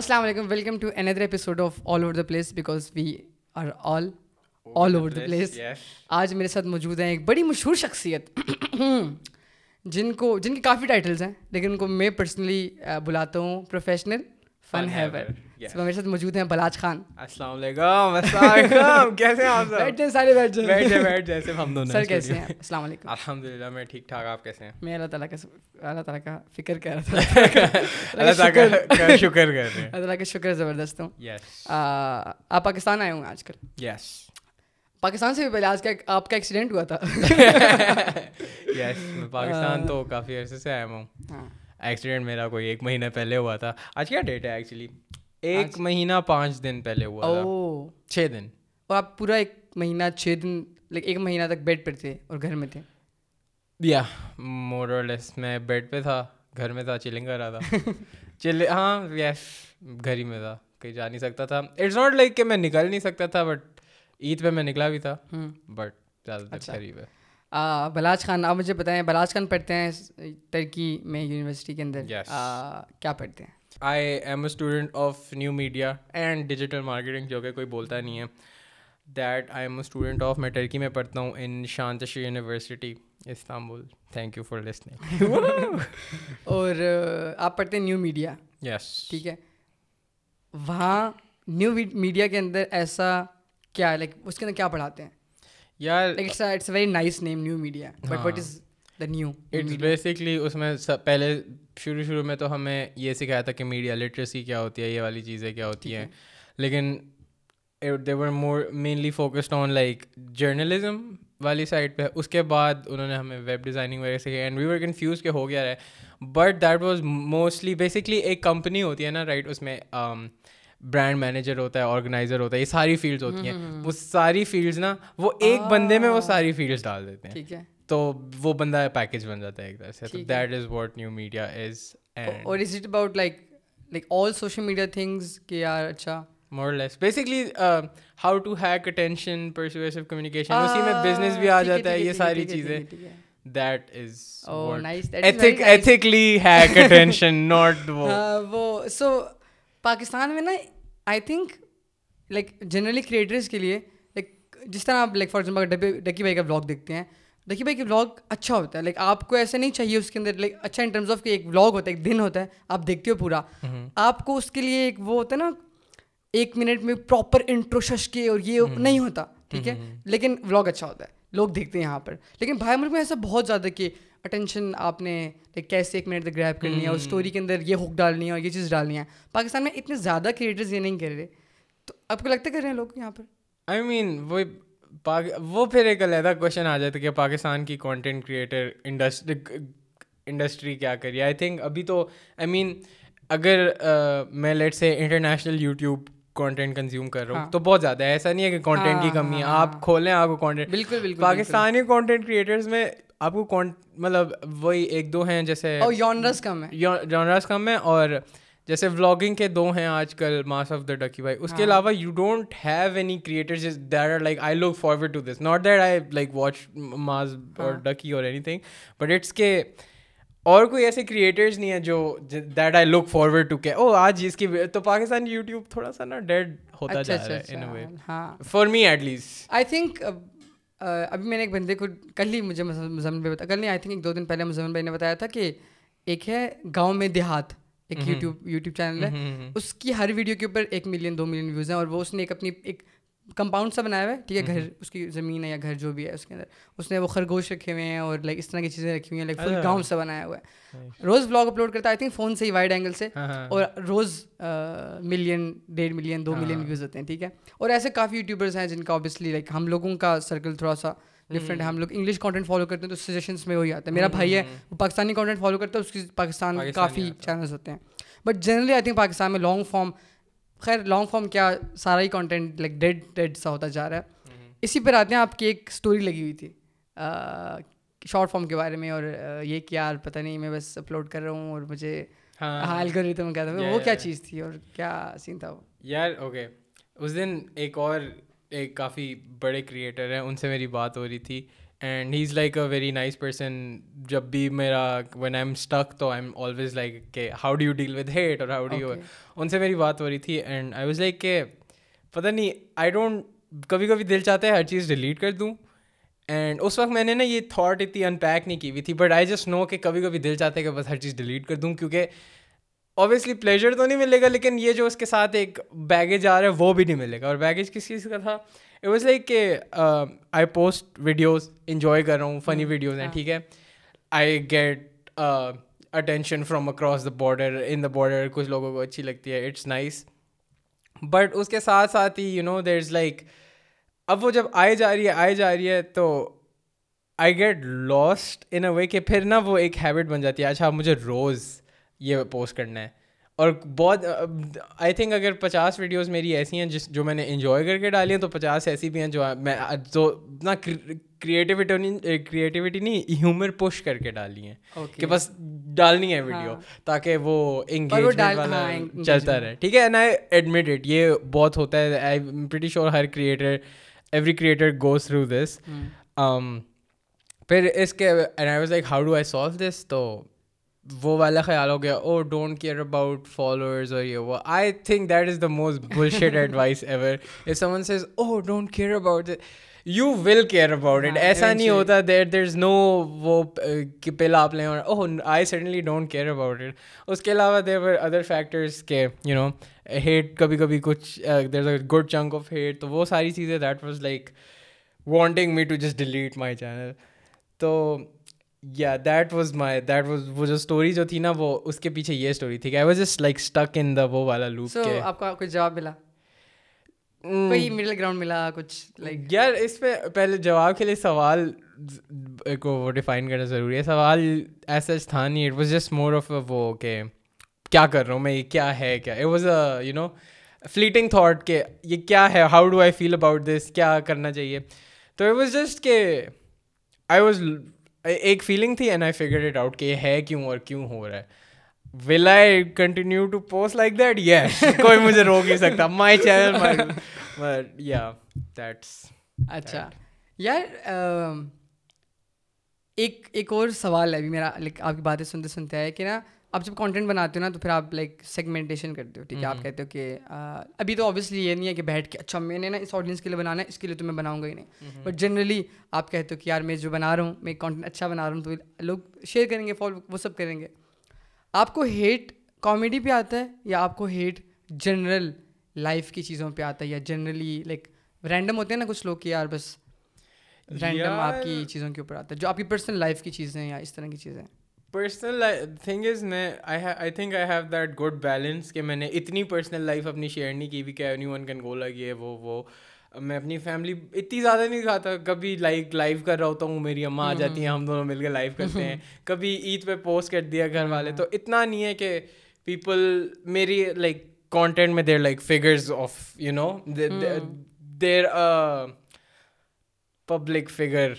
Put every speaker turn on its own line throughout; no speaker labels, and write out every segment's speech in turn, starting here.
السلام علیکم welcome to another episode of all over the place because we are all all over the place آج میرے ساتھ موجود ہیں ایک بڑی مشہور شخصیت جن کو جن کے کافی ٹائٹلس ہیں لیکن ان کو میں پرسنلی بلاتا ہوں پروفیشنل فن ہیور میرے موجود ہیں بلاج خان السلام علیکم
الحمد للہ میں
اللہ تعالیٰ زبردست ہوں آپ پاکستان سے بھی پہلے آپ کا ایکسیڈنٹ ہوا تھا
کافی عرصے سے ہاں۔ ایک مہینہ پہلے ہوا تھا آج کیا ڈیٹ ہے ایکچولی ایک مہینہ پانچ دن پہلے ہوا
او
چھ دن
اور آپ پورا ایک مہینہ چھ دن ایک مہینہ تک بیڈ پہ تھے اور گھر میں تھے
یا مور لیس میں بیڈ پہ تھا گھر میں تھا چلنگ کر رہا تھا چل ہاں یس گھر ہی میں تھا کہیں جا نہیں سکتا تھا اٹس ناٹ لائک کہ میں نکل نہیں سکتا تھا بٹ عید پہ میں نکلا بھی تھا بٹ زیادہ تر
اچھا۔ بلاج خان آپ مجھے بتائیں بلاج خان پڑھتے ہیں ترکی میں یونیورسٹی کے اندر کیا پڑھتے ہیں
I am a student of new media and digital marketing جو کہ کوئی بولتا نہیں ہے that I am a student of میں ٹرکی میں پڑھتا ہوں ان شانتا شری University Istanbul thank you for listening
اور آپ پڑھتے ہیں نیو میڈیا
یس
ٹھیک ہے وہاں نیو میڈیا کے اندر ایسا کیا ہے لائک اس کے اندر کیا پڑھاتے ہیں یار very nice name new media but what is
the new it's basically اس میں پہلے شروع شروع میں تو ہمیں یہ سکھایا تھا کہ میڈیا لٹریسی کیا ہوتی ہے یہ والی چیزیں کیا ہوتی ہیں لیکن more mainly focused on like journalism والی سائڈ پہ اس کے بعد انہوں نے ہمیں ویب ڈیزائننگ وغیرہ اینڈ وی ور کنفیوز کہ ہو گیا رہے but that was mostly basically ایک کمپنی ہوتی ہے نا رائٹ اس میں برانڈ مینیجر ہوتا ہے آرگنائزر ہوتا ہے یہ ساری فیلڈس ہوتی ہیں وہ ساری فیلڈس نا وہ ایک بندے میں وہ ساری فیلڈس ڈال دیتے ہیں ٹھیک ہے تو وہ بندہ پیکیج بن جاتا ہے ایک طرح سے تو that is what new media is اور is it about like like all social media things کہ یار اچھا more less basically how to hack attention persuasive communication اسی میں بزنس بھی آ جاتا ہے یہ ساری چیزیں that is ethic ethically hack attention not وہ سو پاکستان میں نا I think
like generally creators کے لیے لائک جس طرح آپ like for example Ducky Bhai کا بلاگ دیکھتے ہیں دیکھیے بھائی کہ بلاگ اچھا ہوتا ہے لائک آپ کو ایسا نہیں چاہیے اس کے اندر لائک اچھا ان ٹرمز آف کہ ایک بلاگ ہوتا ہے ایک دن ہوتا ہے آپ دیکھتے ہو پورا آپ کو اس کے لیے ایک وہ ہوتا ہے نا ایک منٹ میں پراپر کے اور یہ نہیں ہوتا ٹھیک ہے لیکن بلاگ اچھا ہوتا ہے لوگ دیکھتے ہیں یہاں پر لیکن بھائی ملک میں ایسا بہت زیادہ کہ اٹینشن آپ نے لائک کیسے ایک منٹ تک گریب کرنی ہے اور اسٹوری کے اندر یہ حک ڈالنی ہے اور یہ چیز ڈالنی ہے پاکستان میں اتنے زیادہ کریٹرز یہ نہیں کر رہے تو آپ کو لگتا کر رہے ہیں لوگ یہاں پر
آئی مین وہ پاک وہ پھر ایک علیحدہ کوشچن آ جاتا ہے کہ پاکستان کی کانٹینٹ کریٹر انڈسٹری انڈسٹری کیا کری آئی تھنک ابھی تو آئی مین اگر میں لیٹ سے انٹرنیشنل یوٹیوب کانٹینٹ کنزیوم کر رہا ہوں ہاں۔ تو بہت زیادہ ہے ایسا نہیں ہے کہ کانٹینٹ کی ہاں، کمی ہے ہاں، آپ کھولیں آپ کو کانٹینٹ
بالکل بالکل
پاکستانی کانٹینٹ کریٹرز میں آپ کو مطلب وہی ایک دو ہیں جیسے
جانرس کم ہے
جانرس کم ہے اور جیسے ولاگنگ کے دو ہیں آج کل ماس آف دا ڈکی بھائی اس کے ہاں۔ علاوہ you don't have any creators that are like I look forward to this not that I like watch ماس اور ڈکی اور اینی تھنگ بٹ اٹس کے اور کوئی ایسے کریٹرز نہیں ہیں جو that I look forward to کے او آج اس کی تو پاکستان یوٹیوب تھوڑا سا نا ڈیڈ ہوتا اچھا، اچھا، ہے for me at least
I think ابھی میں نے ایک بندے کو کل ہی مجھے مزمن بھائی کل نہیں آئی تھنک ایک دو دن پہلے مزمن بھائی نے بتایا تھا کہ ایک ہے گاؤں میں دیہات ایک یوٹیوب یوٹیوب چینل ہے اس کی ہر ویڈیو کے اوپر ایک ملین دو ملین ویوز ہیں اور وہ اس نے ایک ایک اپنی کمپاؤنڈ سا بنایا ہوا ہے ٹھیک ہے ہے گھر اس کی زمین یا گھر جو بھی ہے اس کے اندر اس نے وہ خرگوش رکھے ہوئے ہیں اور لائک اس طرح کی چیزیں رکھی ہوئی ہیں لائک اچھا۔ فل گاؤں سے بنایا ہوا ہے روز بلاگ اپلوڈ کرتا ہے ہاں، ہاں۔ اور روز ملین ڈیڑھ ملین دو ہاں۔ ملین ویوز ہوتے ہیں ٹھیک ہے اور ایسے کافی یوٹیوبرس ہیں جن کا اوبیسلی لائک ہم لوگوں کا سرکل تھوڑا سا ڈفرینٹ hmm. ہم لوگ انگلش کانٹینٹ فالو کرتے ہیں تو سجیشنس میں وہی آتا ہے میرا hmm, بھائی ہے hmm, وہ پاکستانی کانٹینٹ فالو کرتا ہے اس کی پاکستان میں کافی چینلس ہوتے ہیں but generally I think Pakistan میں لانگ فارم خیر لانگ فارم کیا سارا ہی کانٹینٹ لائک ڈیڈ ڈیڈ سا ہوتا جا رہا ہے اسی پر آتے ہیں آپ کی ایک اسٹوری لگی ہوئی تھی شارٹ فارم کے بارے میں اور یہ کیا پتہ نہیں میں بس اپلوڈ کر رہا ہوں اور مجھے حال کر رہی تھی میں کہتا ہوں وہ کیا چیز تھی اور کیا سین تھا وہ
یار اوکے اس دن ایک اور ایک کافی بڑے کریٹر ہیں ان سے میری بات ہو رہی تھی and he is like a very nice person جب بھی میرا وین آئی ایم اسٹک تو آئی ایم آلویز لائک کہ how do you deal with hate اور ہاؤ یو ان سے میری بات ہو رہی تھی اینڈ آئی واز لائک کہ پتا نہیں آئی ڈونٹ کبھی کبھی دل چاہتا ہے ہر چیز ڈیلیٹ کر دوں اینڈ اس وقت میں نے نا یہ تھاٹ اتنی ان پیک نہیں کی ہوئی تھی بٹ آئی جسٹ نو کہ کبھی کبھی دل چاہتے ہیں کہ بس ہر چیز ڈیلیٹ کر دوں کیونکہ اوبیسلی پلیجر تو نہیں ملے گا لیکن یہ جو اس کے ساتھ ایک بیگیج آ رہا ہے وہ بھی نہیں ملے گا اور بیگیج کس چیز کا تھا اٹ واز لائک کہ آئی پوسٹ ویڈیوز انجوائے کر رہا ہوں فنی ویڈیوز ہیں ہاں۔ ٹھیک ہے I get attention from across the border in the border کچھ لوگوں کو اچھی لگتی ہے اٹس نائس بٹ اس کے ساتھ ساتھ ہی you know there is like اب وہ جب آئے جا رہی ہے آئے جا رہی ہے تو I get lost in a way کہ پھر نا وہ ایک ہیبٹ بن جاتی ہے اچھا مجھے روز یہ پوسٹ کرنا ہے اور بہت آئی تھنک اگر پچاس ویڈیوز میری ایسی ہیں جس جو میں نے انجوائے کر کے ڈالی ہیں تو پچاس ایسی بھی ہیں جو میں جو اتنا کریٹیوٹی کریٹیوٹی نہیں ہیومر پش کر کے ڈالی ہیں کہ بس ڈالنی ہے ویڈیو ہاں۔ تاکہ وہ والا ہاں، چلتا رہے ٹھیک ہے اینڈ آئی ایڈمٹ اٹ یہ بہت ہوتا ہے آئی پریٹی شیور ہر creator every creator goes through this پھر اس کے how do I solve this تو وہ والا خیال ہو گیا oh don't care about followers اور یہ وہ I think that is the most bullshit advice ever some someone says oh don't care about you will care about it ایسا نہیں ہوتا دیٹ از نو وہ کہ پہلا آپ لیں اور oh I suddenly don't care about it اس کے علاوہ دیر ور ادر فیکٹرس کے یو نو ہیٹ کبھی کبھی کچھ there is a good chunk of hate تو وہ ساری چیزیں that was like wanting me to just delete my channel تو یا that was my that was وہ جو اسٹوری جو تھی نا وہ اس کے پیچھے یہ اسٹوری تھی کہ I was just
like stuck in the وہ والا لوپ کے آپ کا کچھ جواب ملا hmm. کوئی مڈل گراؤنڈ ملا کچھ لائک یار اس پہ پہلے جواب کے لیے سوال کو وہ ڈیفائن
کرنا ضروری ہے سوال ایسا تھا نہیں it was just more of وہ کہ کیا کر رہا ہوں میں یہ کیا ہے کیا it was a you know fleeting thought کہ یہ کیا ہے how do I feel about this کیا کرنا چاہیے تو اٹ واز جسٹ کہ آئی واز ایک فیلنگ تھی and I figure it out کہ یہ ہے کیوں اور کیوں ہو رہا ہے will I continue to post like that yes کوئی مجھے روک نہیں
سکتا مائی چینل یا دیٹس اچھا یار ایک ایک اور سوال ہے ابھی میرا لائک آپ کی باتیں سنتے سنتے ہے کہ نا آپ جب کانٹینٹ بناتے ہو نا تو پھر آپ لائک سیگمنٹیشن کرتے ہو ٹھیک ہے آپ کہتے ہو کہ ابھی تو آبویسلی یہ نہیں ہے کہ بیٹھ کے اچھا میں نے نا اس آڈینس کے لیے بنانا ہے اس کے لیے تو میں بناؤں گا ہی نہیں بٹ جنرلی آپ کہتے ہو کہ یار میں جو بنا رہا ہوں میں کانٹینٹ اچھا بنا رہا ہوں تو لوگ شیئر کریں گے فالو وہ سب کریں گے آپ کو ہیٹ کامیڈی پہ آتا ہے یا آپ کو ہیٹ جنرل لائف کی چیزوں پہ آتا ہے یا جنرلی لائک رینڈم ہوتے ہیں نا کچھ لوگ کہ یار بس رینڈم آپ کی چیزوں کے اوپر آتا ہے جو آپ کی پرسنل لائف کی چیزیں یا اس طرح کی چیزیں ہیں
پرسنل تھنگ از میں I think I have that good balance کہ میں نے اتنی پرسنل لائف اپنی شیئر نہیں کی بھی کہ اینی ون کین گو لگ یہ وہ وہ میں اپنی فیملی اتنی زیادہ نہیں کھاتا کبھی لائک لائف کر رہا ہوتا ہوں میری اماں آ جاتی ہیں ہم دونوں مل کے لائف کرتے ہیں کبھی عید پہ پوسٹ کر دیا گھر والے تو اتنا نہیں ہے کہ پیپل میری لائک کانٹینٹ میں there like figures of you know there public figure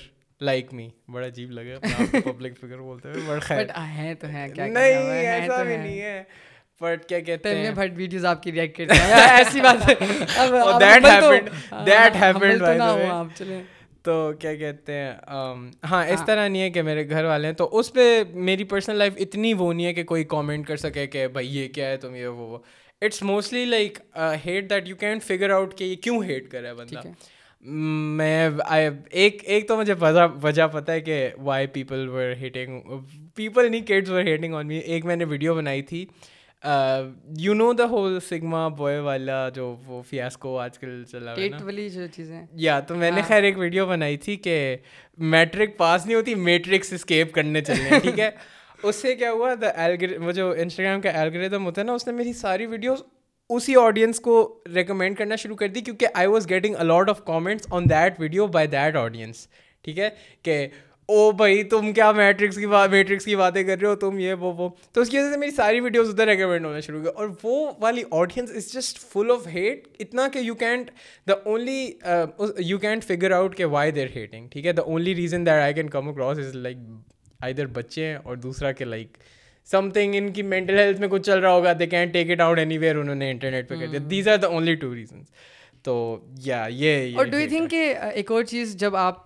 like me بڑا تو اس ہاں۔ طرح نہیں ہے کہ میرے گھر والے تو اس پہ میری پرسنل لائف اتنی وہ نہیں ہے کہ کوئی کامنٹ کر سکے کہ یہ کیوں ہیٹ بندہ میں ایک ایک تو مجھے وجہ پتا ہے کہ why people were hating people were hating on me ایک میں نے ویڈیو بنائی تھی you know the whole sigma boy والا جو وہ فیاس کو آج کل چلا یا تو میں نے ہاں۔ خیر ایک ویڈیو بنائی تھی کہ میٹرک پاس نہیں ہوتی میٹرک اسکیپ کرنے چلے ٹھیک ہے اس سے کیا ہوا دا وہ جو انسٹاگرام کا الگریدم ہوتا ہے نا اس نے میری ساری ویڈیوز اسی آڈینس کو ریکمینڈ کرنا شروع کر دی کیونکہ I was getting a lot of comments on that video by that audience ٹھیک ہے کہ او بھائی تم کیا میٹرکس کی میٹرکس کی باتیں کر رہے ہو تم یہ وہ وہ تو اس کی وجہ سے میری ساری ویڈیوز ادھر ریکمینڈ ہونا شروع ہوئی اور وہ والی audience is just full of hate اتنا کہ you can't the only you can't figure out کہ وائی دیر ہیٹنگ ٹھیک ہے the only reason that I can come across is like آئی در بچے ہیں اور دوسرا کہ لائک سم تھنگ ان کی مینٹل ہیلتھ میں کچھ چل رہا ہوگا they can take it out anywhere انہوں نے انٹرنیٹ پہ کر دیا these are the only two reasons تو یا یہ
اور ڈو یو تھنک کہ ایک اور چیز جب آپ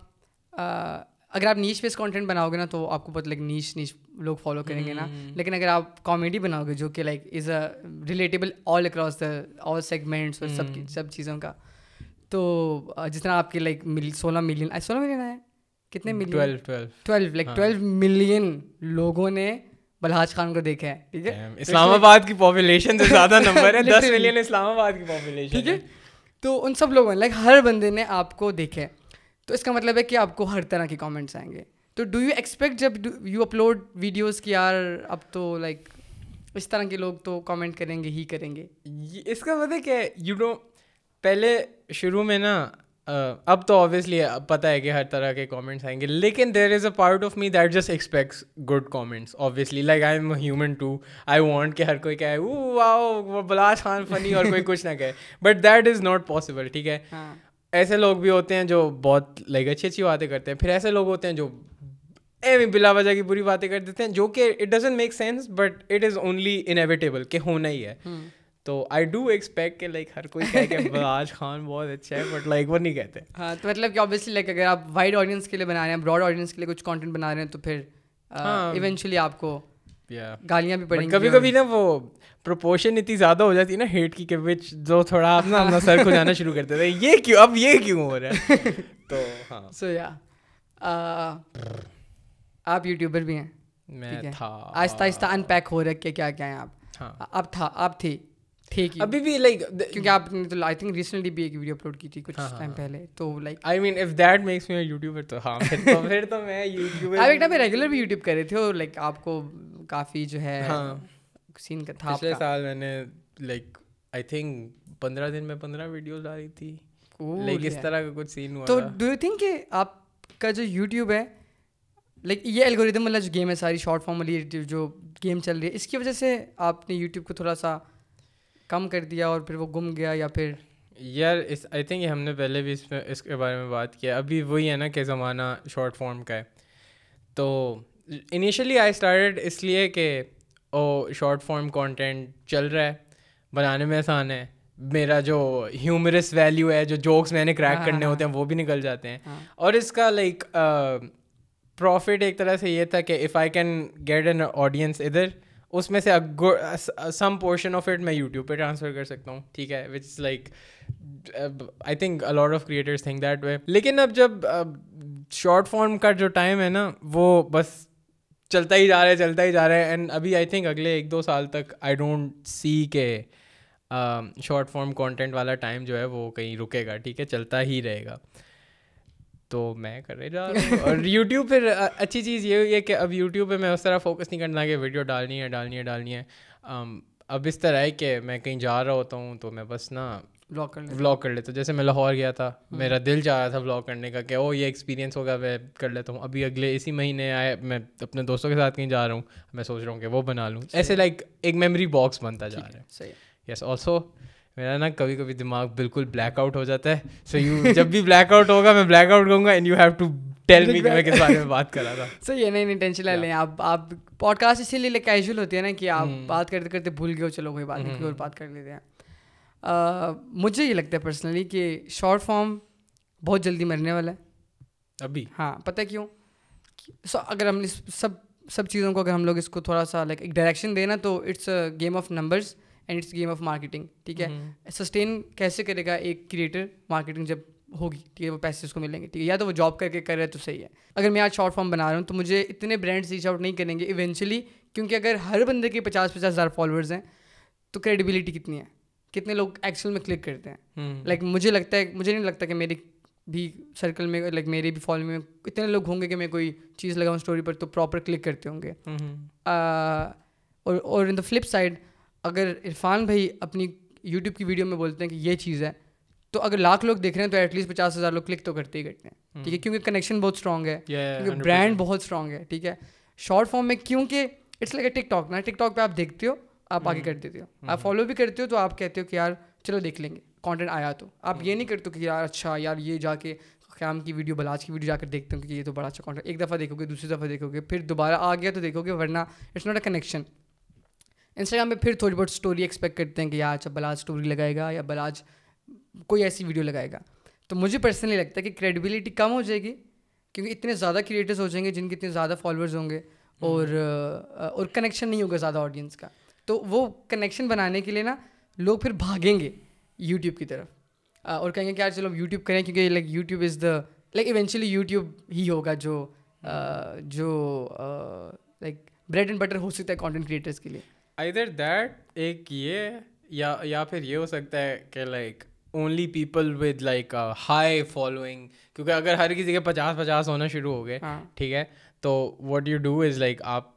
اگر آپ نیچ پیس کانٹینٹ بناؤ گے نا تو آپ کو پتہ لائک نیچ نیچ لوگ فالو کریں گے نا لیکن اگر آپ کامیڈی بناؤ گے جو کہ like is a relatable all across the all segments اور سب سب چیزوں کا تو جس طرح آپ کی لائک سولہ ملین سولہ ملین آئے کتنے million twelve twelve twelve like million لوگوں نے بلحاج خان کو دیکھا ہے ٹھیک ہے
اسلام آباد کی پاپولیشن سے زیادہ نمبر ہے دس ملین اسلام آباد کی پاپولیشن ٹھیک ہے
تو ان سب لوگوں نے لائک ہر بندے نے آپ کو دیکھا ہے تو اس کا مطلب ہے کہ آپ کو ہر طرح کے کامنٹس آئیں گے تو ڈو یو ایکسپیکٹ جب یو اپلوڈ ویڈیوز کی یار اب تو لائک اس طرح کے لوگ تو کامنٹ کریں گے ہی کریں گے
اس کا مطلب کہ یو نو پہلے شروع میں نا Uh, اب تو آبویسلی uh, پتہ ہے کہ ہر طرح کے کامنٹس آئیں گے لیکن there is a part of me that just expects good comments like I I am human to want کہ ہر کوئی کہے واؤ بلاس خان فنی اور کوئی کچھ نہ کہے but that is not possible ٹھیک ہے ہاں۔ ایسے لوگ بھی ہوتے ہیں جو بہت لائک اچھی اچھی باتیں کرتے ہیں پھر ایسے لوگ ہوتے ہیں جو اے بلا وجہ کی بری باتیں کر دیتے ہیں جو کہ it doesn't make sense but it is only inevitable کہ ہونا ہی ہے تو آئی ڈو ایکسپیکٹ کہ لائک ہر کوئی کہے کہ بلاج خان بہت اچھا ہے بٹ لائک وہ نہیں کہتے ہاں تو مطلب کہ آبویسلی لائک اگر آپ وائڈ آڈینس کے لیے
بنا رہے ہیں براڈ آڈینس کے لیے کچھ کانٹینٹ بنا رہے ہیں تو پھر ایونچولی
ہاں۔ آپ کو گالیاں بھی پڑیں گی کبھی کبھی نا وہ پروپورشن اتنی زیادہ ہو جاتی ہے نا ہیٹ کی کہ وچ جو تھوڑا اپنا اپنا سر کو جانا شروع کرتے تھے یہ
کیوں اب یہ کیوں ہو رہا ہے تو ہاں سو یا آپ یوٹیوبر بھی ہیں میں تھا آہستہ آہستہ ان پیک ہو رہا ہے کہ کیا کیا ہیں آپ اب ہاں۔ تھا اب تھی
ابھی بھی لائک کیونکہ آپ نے آپ کا جو یوٹیوب
ہے لائک یہ گیم ہے ساری شارٹ فارم والی جو گیم چل رہی ہے اس کی وجہ سے آپ نے یوٹیوب کو تھوڑا سا کم کر دیا اور پھر وہ گم گیا یا پھر
یار اس آئی تھنک ہم نے پہلے بھی اس میں اس کے بارے میں بات کیا ابھی وہی ہے نا کہ زمانہ شارٹ فارم کا ہے تو انیشلی آئی اسٹارٹیڈ اس لیے کہ او شارٹ فارم کانٹینٹ چل رہا ہے بنانے میں آسان ہے میرا جو ہیومرس ویلیو ہے جو جوکس میں نے کریک ہاں، کرنے ہاں، ہوتے ہیں وہ بھی نکل جاتے ہیں ہاں۔ اور اس کا لائک پروفٹ ایک طرح سے یہ تھا کہ if I can get an audience ادھر اس میں سے سم پورشن آف اٹ میں یوٹیوب پہ ٹرانسفر کر سکتا ہوں ٹھیک ہے which like I think a lot of creators think that way لیکن اب جب شارٹ فارم کا جو ٹائم ہے نا وہ بس چلتا ہی جا رہا ہے چلتا ہی جا رہا ہے اینڈ ابھی آئی تھنک اگلے ایک دو سال تک آئی ڈونٹ سی کے شارٹ فارم کانٹینٹ والا ٹائم جو ہے وہ کہیں رکے گا ٹھیک ہے چلتا ہی رہے گا تو میں کر اور یوٹیوب پہ اچھی چیز یہ ہوئی ہے کہ اب یوٹیوب پہ میں اس طرح فوکس نہیں کرنا کہ ویڈیو ڈالنی ہے ڈالنی ہے ڈالنی ہے اب اس طرح ہے کہ میں کہیں جا رہا ہوتا ہوں تو میں بس نا
بلاگ کر
بلاگ
کر
لیتا ہوں جیسے میں لاہور گیا تھا ہاں۔ میرا دل جا رہا تھا بلاگ کرنے کا کہ وہ یہ ایکسپیرینس ہوگا میں کر لیتا ہوں ابھی اگلے اسی مہینے آئے میں اپنے دوستوں کے ساتھ کہیں جا رہا ہوں میں سوچ رہا ہوں کہ وہ بنا لوں ایسے لائک ایک میموری باکس بنتا جا رہا ہے یس آلسو میرا نا کبھی کبھی دماغ بالکل بلیک آؤٹ ہو جاتا ہے سو یو جب بھی بلیک آؤٹ ہوگا میں بلیک آؤٹ کروں گا and you have to tell me میں میں کس بارے بات کر رہا تھا
سر یہ نہیں ٹینشن لے لیں آپ آپ پوڈ کاسٹ اسی لیے کیجول ہوتی ہے نا کہ آپ hmm. بات کرتے کرتے بھول گئے ہو چلو کوئی بات نہیں hmm. اور بات کر لیتے ہیں مجھے یہ لگتا ہے پرسنلی کہ شارٹ فارم بہت جلدی مرنے والا ہے
ابھی
ہاں پتہ کیوں سو اگر ہم سب سب چیزوں کو اگر ہم لوگ اس کو تھوڑا سا لائک ایک ڈائریکشن دیں نا تو it's a game of numbers and it's game of marketing ٹھیک ہے سسٹین کیسے کرے گا ایک کریٹر مارکیٹنگ جب ہوگی ٹھیک ہے وہ پیسے اس کو ملیں گے ٹھیک ہے یا تو وہ جاب کر کے کر رہے تو صحیح ہے اگر میں آج شارٹ فارم بنا رہا ہوں تو مجھے اتنے برانڈس ریچ آؤٹ نہیں کریں گے ایونچولی کیونکہ اگر ہر بندے کے پچاس پچاس ہزار فالوورز ہیں تو کریڈیبلٹی کتنی ہے کتنے لوگ ایکسل میں کلک کرتے ہیں لائک مجھے لگتا ہے مجھے نہیں لگتا کہ میری بھی سرکل میں لائک میرے بھی فالوئنگ میں اتنے لوگ ہوں گے کہ میں کوئی چیز لگاؤں اسٹوری پر تو پراپر کلک کرتے ہوں گے اور ان دا فلپ سائڈ اگر عرفان بھائی اپنی یوٹیوب کی ویڈیو میں بولتے ہیں کہ یہ چیز ہے تو اگر لاکھ لوگ دیکھ رہے ہیں تو ایٹ لیسٹ پچاس ہزار لوگ کلک تو کرتے ہی کرتے ہیں ٹھیک ہے کیونکہ کنیکشن بہت اسٹرانگ ہے کیونکہ برانڈ بہت اسٹرانگ ہے ٹھیک ہے شارٹ فارم میں کیونکہ it's like a TikTok نا ٹک ٹاک پہ آپ دیکھتے ہو آپ آگے کر دیتے ہو آپ فالو بھی کرتے ہو تو آپ کہتے ہو کہ یار چلو دیکھ لیں گے کانٹینٹ آیا تو آپ یہ نہیں کرتے کہ یار اچھا یار یہ جا کے قیام کی ویڈیو بلاج کی ویڈیو جا کر دیکھتے ہوں کہ یہ تو بڑا اچھا کانٹینٹ ایک دفعہ دیکھو گے دوسری دفعہ دیکھو گے پھر دوبارہ آ گیا تو دیکھو گے ورنہ it's not a connection Instagram پہ پھر تھوڑی بہت اسٹوری ایکسپیکٹ کرتے ہیں کہ یار اچھا بلاج اسٹوری لگائے گا یا بلاج کوئی ایسی ویڈیو لگائے گا تو مجھے پرسنلی لگتا ہے کہ کریڈیبلٹی کم ہو جائے گی کیونکہ اتنے زیادہ کریٹرز ہو جائیں گے جن کے اتنے زیادہ فالوورز ہوں گے اور اور کنیکشن نہیں ہوگا زیادہ آڈینس کا تو وہ کنیکشن بنانے کے لیے نا لوگ پھر بھاگیں گے یوٹیوب کی طرف اور کہیں گے کہ یار چلو یوٹیوب کریں کیونکہ like YouTube is the like eventually YouTube ہی ہوگا جو جو لائک بریڈ اینڈ بٹر ہو سکتا ہے کانٹینٹ کریٹرس کے لیے
ادھر دیٹ ایک یہ یا پھر یہ ہو سکتا ہے کہ like only people with like high following کیونکہ اگر ہر کسی کے پچاس پچاس ہونا شروع ہو گئے ہاں۔ ٹھیک ہے تو what you do is like آپ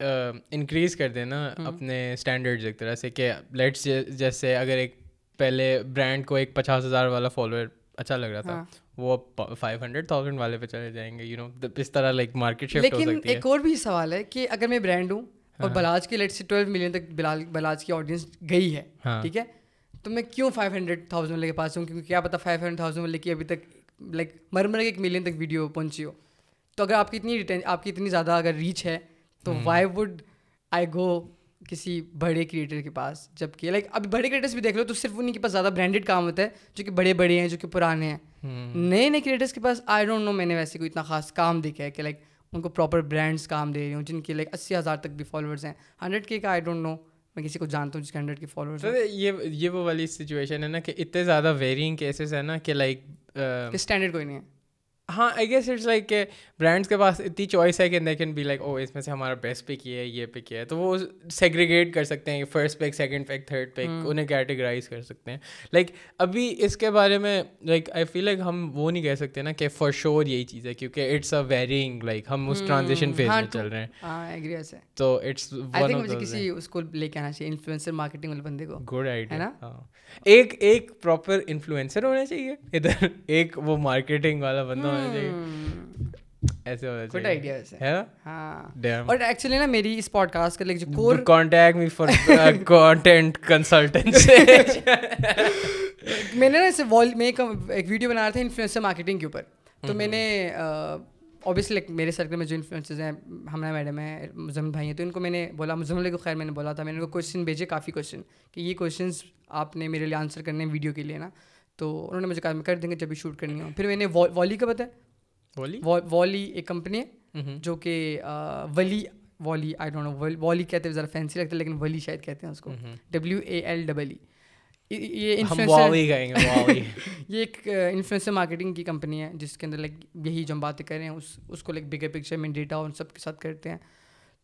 انکریز کر دیں نا ہاں۔ اپنے اسٹینڈرڈ ایک طرح سے کہ لیٹس جیسے اگر ایک پہلے برانڈ کو ایک پچاس ہزار والا فالوور اچھا لگ رہا تھا ہاں۔ وہ فائیو ہنڈریڈ تھاؤزینڈ والے پہ چلے جائیں گے یو نو اس طرح لائک مارکیٹ شفٹ
ایک اور بھی سوال ہے کہ اگر میں برانڈ ہوں اور ہاں۔ بلاج کی لیٹ سے ٹویلو ملین تک بلال بلاج کی آڈینس گئی ہے ہاں۔ ٹھیک ہے تو میں کیوں فائیو ہنڈریڈ تھاؤزینڈ والے کے پاس ہوں کیونکہ کیا پتا فائیو ہنڈریڈ تھاؤزینڈ والے کی ابھی تک لائک مر مر کے ایک ملین تک ویڈیو پہنچی ہو تو اگر آپ کی اتنی ریٹ آپ کی اتنی زیادہ اگر ریچ ہے تو وائی وڈ آئی گو کسی بڑے کریٹر کے پاس جب کہ لائک ابھی بڑے کریٹرس بھی دیکھ لو تو صرف انہیں کے پاس زیادہ برانڈیڈ کام ہوتا ہے جو کہ بڑے بڑے ہیں جو کہ پرانے ہیں نئے نئے کریٹرس کے پاس آئی ڈونٹ نو میں نے ویسے کوئی اتنا خاص کام دیکھا ہے کہ لائک ان کو پراپر برانڈس کام دے رہی ہوں جن کے لائک اسی ہزار تک بھی فالوورس ہیں ہنڈریڈ کے کا آئی ڈونٹ نو میں کسی کو جانتا ہوں جس کے ہنڈریڈ کے فالوور
یہ یہ وہ والی سچویشن ہے نا کہ اتنے زیادہ ویرینگ کیسز ہیں نا کہ
لائک اسٹینڈرڈ کوئی نہیں ہے
ہاں آئی گیس اٹس لائک کہ برانڈس کے پاس اتنی چوائس ہے کہ they can be like oh اس میں سے ہمارا بیسٹ پک یہ ہے یہ پک یہ ہے تو وہ سیگریگیٹ کر سکتے ہیں first pick second pick third pick انہیں کیٹیگرائز کر سکتے ہیں لائک ابھی اس کے بارے میں لائک آئی فیل لائک ہم وہ نہیں کہہ سکتے نا کہ فار شور یہی چیز ہے کیونکہ اٹس اے ویرینگ لائک ہم اس ٹرانزیشن hmm. ہاں، فیز میں چل رہے ہیں تو اٹس ہاں، کسی اس کو لے کے آنا چاہیے انفلوئنسر مارکیٹنگ والے
بندے کو گڈ آئیڈیا ایک ایک ایک پراپر انفلوئنسر ہونا چاہیے ادھر میری اس پوڈ
کاسٹ
کا تو میں نے اوبیسلی لائک میرے سرکل میں جو انفلوئنسز ہیں ہمارا میڈم ہیں مزم بھائی ہیں تو ان کو میں نے بولا مزملے کو خیر میں نے بولا تھا میں نے ان کو کوشچن بھیجے کافی کوشچن کہ یہ کوشچنس آپ نے میرے لیے آنسر کرنے ہیں ویڈیو کے لیے نا تو انہوں نے مجھے کام کر دیں گے جب بھی شوٹ کرنی ہو پھر میں نے والی کا بتایا والی ایک کمپنی ہے جو کہ ولی والی آئی ڈونٹ نو والی کہتے ہیں ذرا فینسی لگتا ہے لیکن ولی شاید کہتے ہیں اس کو W A L double E یہ یہ ایک انفلوئنسر مارکیٹنگ کی کمپنی ہے جس کے اندر لائک یہی جو ہم باتیں کر رہے ہیں اس اس کو لائک بگر پکچر میں ڈیٹا ان سب کے ساتھ کرتے ہیں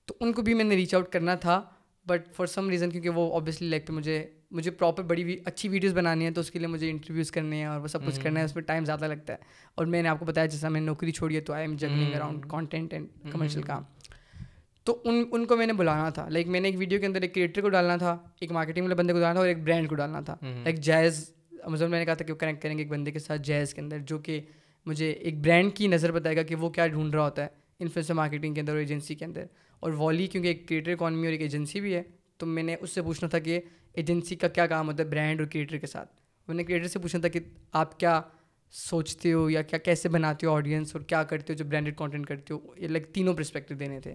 تو ان کو بھی میں نے ریچ آؤٹ کرنا تھا بٹ فار سم ریزن کیونکہ وہ آبویسلی پہ مجھے مجھے پراپر بڑی اچھی ویڈیوز بنانی ہے تو اس کے لیے مجھے انٹرویوز کرنے ہیں اور وہ سب کچھ کرنا ہے اس میں ٹائم زیادہ لگتا ہے اور میں نے آپ کو بتایا جیسا میں نے نوکری چھوڑی ہے تو I am juggling around content and commercial کام تو ان ان کو میں نے بلانا تھا لائک میں نے ایک ویڈیو کے اندر ایک کریٹر کو ڈالنا تھا ایک مارکیٹنگ والے بندے کو ڈالنا تھا اور ایک برانڈ کو ڈالنا تھا لائک جائز امازل میں نے کہا تھا کہ وہ کنیکٹ کریں گے ایک بندے کے ساتھ جیز کے اندر جو کہ مجھے ایک برانڈ کی نظر بتائے گا کہ وہ کیا ڈھونڈ رہا ہوتا ہے انفلوئنسر مارکیٹنگ کے اندر اور ایجنسی کے اندر اور والی کیونکہ ایک کریٹر اکانمی اور ایک ایجنسی بھی ہے تو میں نے اس سے پوچھنا تھا کہ ایجنسی کا کیا کام ہوتا ہے برانڈ اور کریٹر کے ساتھ میں نے کریٹر سے پوچھنا تھا کہ آپ کیا سوچتے ہو یا کیا کیسے بناتے ہو آڈینس اور کیا کرتے ہو جو برانڈیڈ کانٹینٹ کرتے ہو یہ لائک تینوں پرسپیکٹیو دینے تھے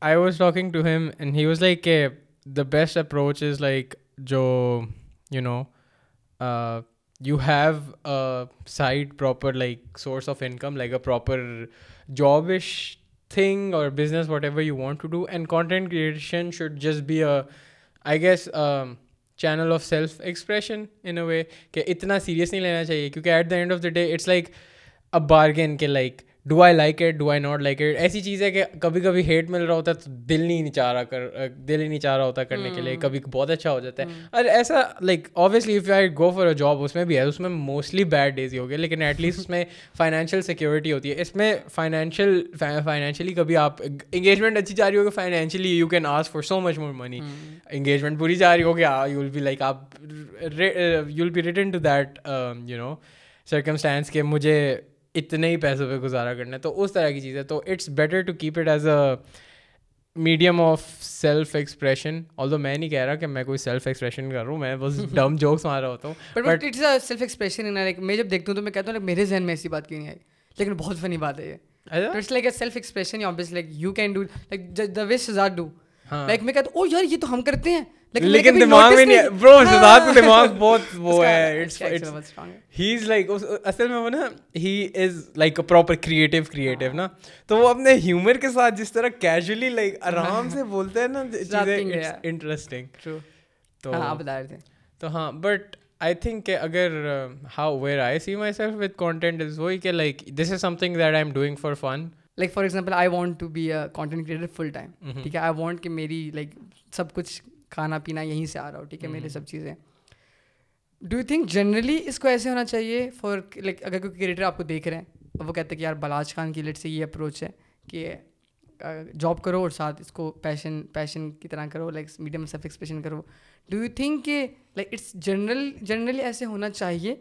I was talking to him and he was like کہ the best approach is like جو you know you have side proper like source of income like a proper job ish thing اور business whatever you want to do and content creation should just be a I guess channel of self expression in a way کہ اتنا serious نہیں لینا چاہیے کیونکہ at the end of the day it's like a bargain کہ like do I like it do I not like it ایسی چیز ہے کہ کبھی کبھی ہیٹ مل رہا ہوتا ہے تو دل نہیں چاہ رہا کر دل ہی نہیں چاہ رہا ہوتا کرنے کے لیے hmm. کبھی بہت اچھا ہو جاتا ہے hmm. اور ایسا like obviously if you I go for a job اس میں بھی ہے اس میں موسٹلی بیڈ ڈیز ہی ہو گیا لیکن ایٹ لیسٹ اس میں فائنینشیل سیکورٹی ہوتی ہے اس میں فائنینشیل فائنینشیلی کبھی آپ انگیجمنٹ اچھی جا رہی ہوگی financially you can ask for so much more money engagement پوری یو ول بی لائک آپ you will be written to that you know circumstance کہ مجھے اتنے ہی پیسوں پہ گزارا کرنا ہے تو اس طرح کی چیز ہے تو it's better to keep it as a medium of self expression although میں نہیں کہہ رہا کہ میں کوئی سیلف ایکسپریشن کر رہا ہوں میں بس ڈم جوکس مارا ہوتا
ہوں سیلف ایکسپریشن میں جب دیکھتا ہوں تو میں کہتا ہوں میرے ذہن میں ایسی بات کیوں نہیں آئی لیکن بہت فنی بات ہے یہ ہاں۔ میں کہتا ہوں
oh, یار
یہ تو ہم کرتے ہیں لیکن دماغ میں نہیں برو شہزاد کا دماغ بہت وہ ہے ہی از لائک اصل میں وہ نا ہی is like a proper creative creative نا تو وہ اپنے ہیومر کے ساتھ جس طرح کیجولی لائک آرام سے بولتے ہیں نا چیزیں انٹرسٹنگ تو تو ہاں بٹ آئی تھنک کہ اگر how where I see myself with content is وہی کہ like this is something that I M doing for fun like for
example I want to be a content creator full
time ٹھیک ہے I want کہ میری like سب کچھ کھانا پینا یہیں سے آ رہا ہو ٹھیک ہے میرے سب چیزیں ڈو یو تھنک جنرلی اس کو ایسے ہونا چاہیے فار لائک اگر کوئی کریٹر آپ کو دیکھ رہے ہیں وہ کہتے ہیں کہ یار بلاج خان کی لیٹ سے یہ اپروچ ہے کہ جاب کرو اور ساتھ اس کو پیشن پیشن کی طرح کرو لائک میڈیم سیلف ایکسپریشن کرو ڈو یو تھنک کہ لائک اٹس جنرل جنرلی ایسے ہونا چاہیے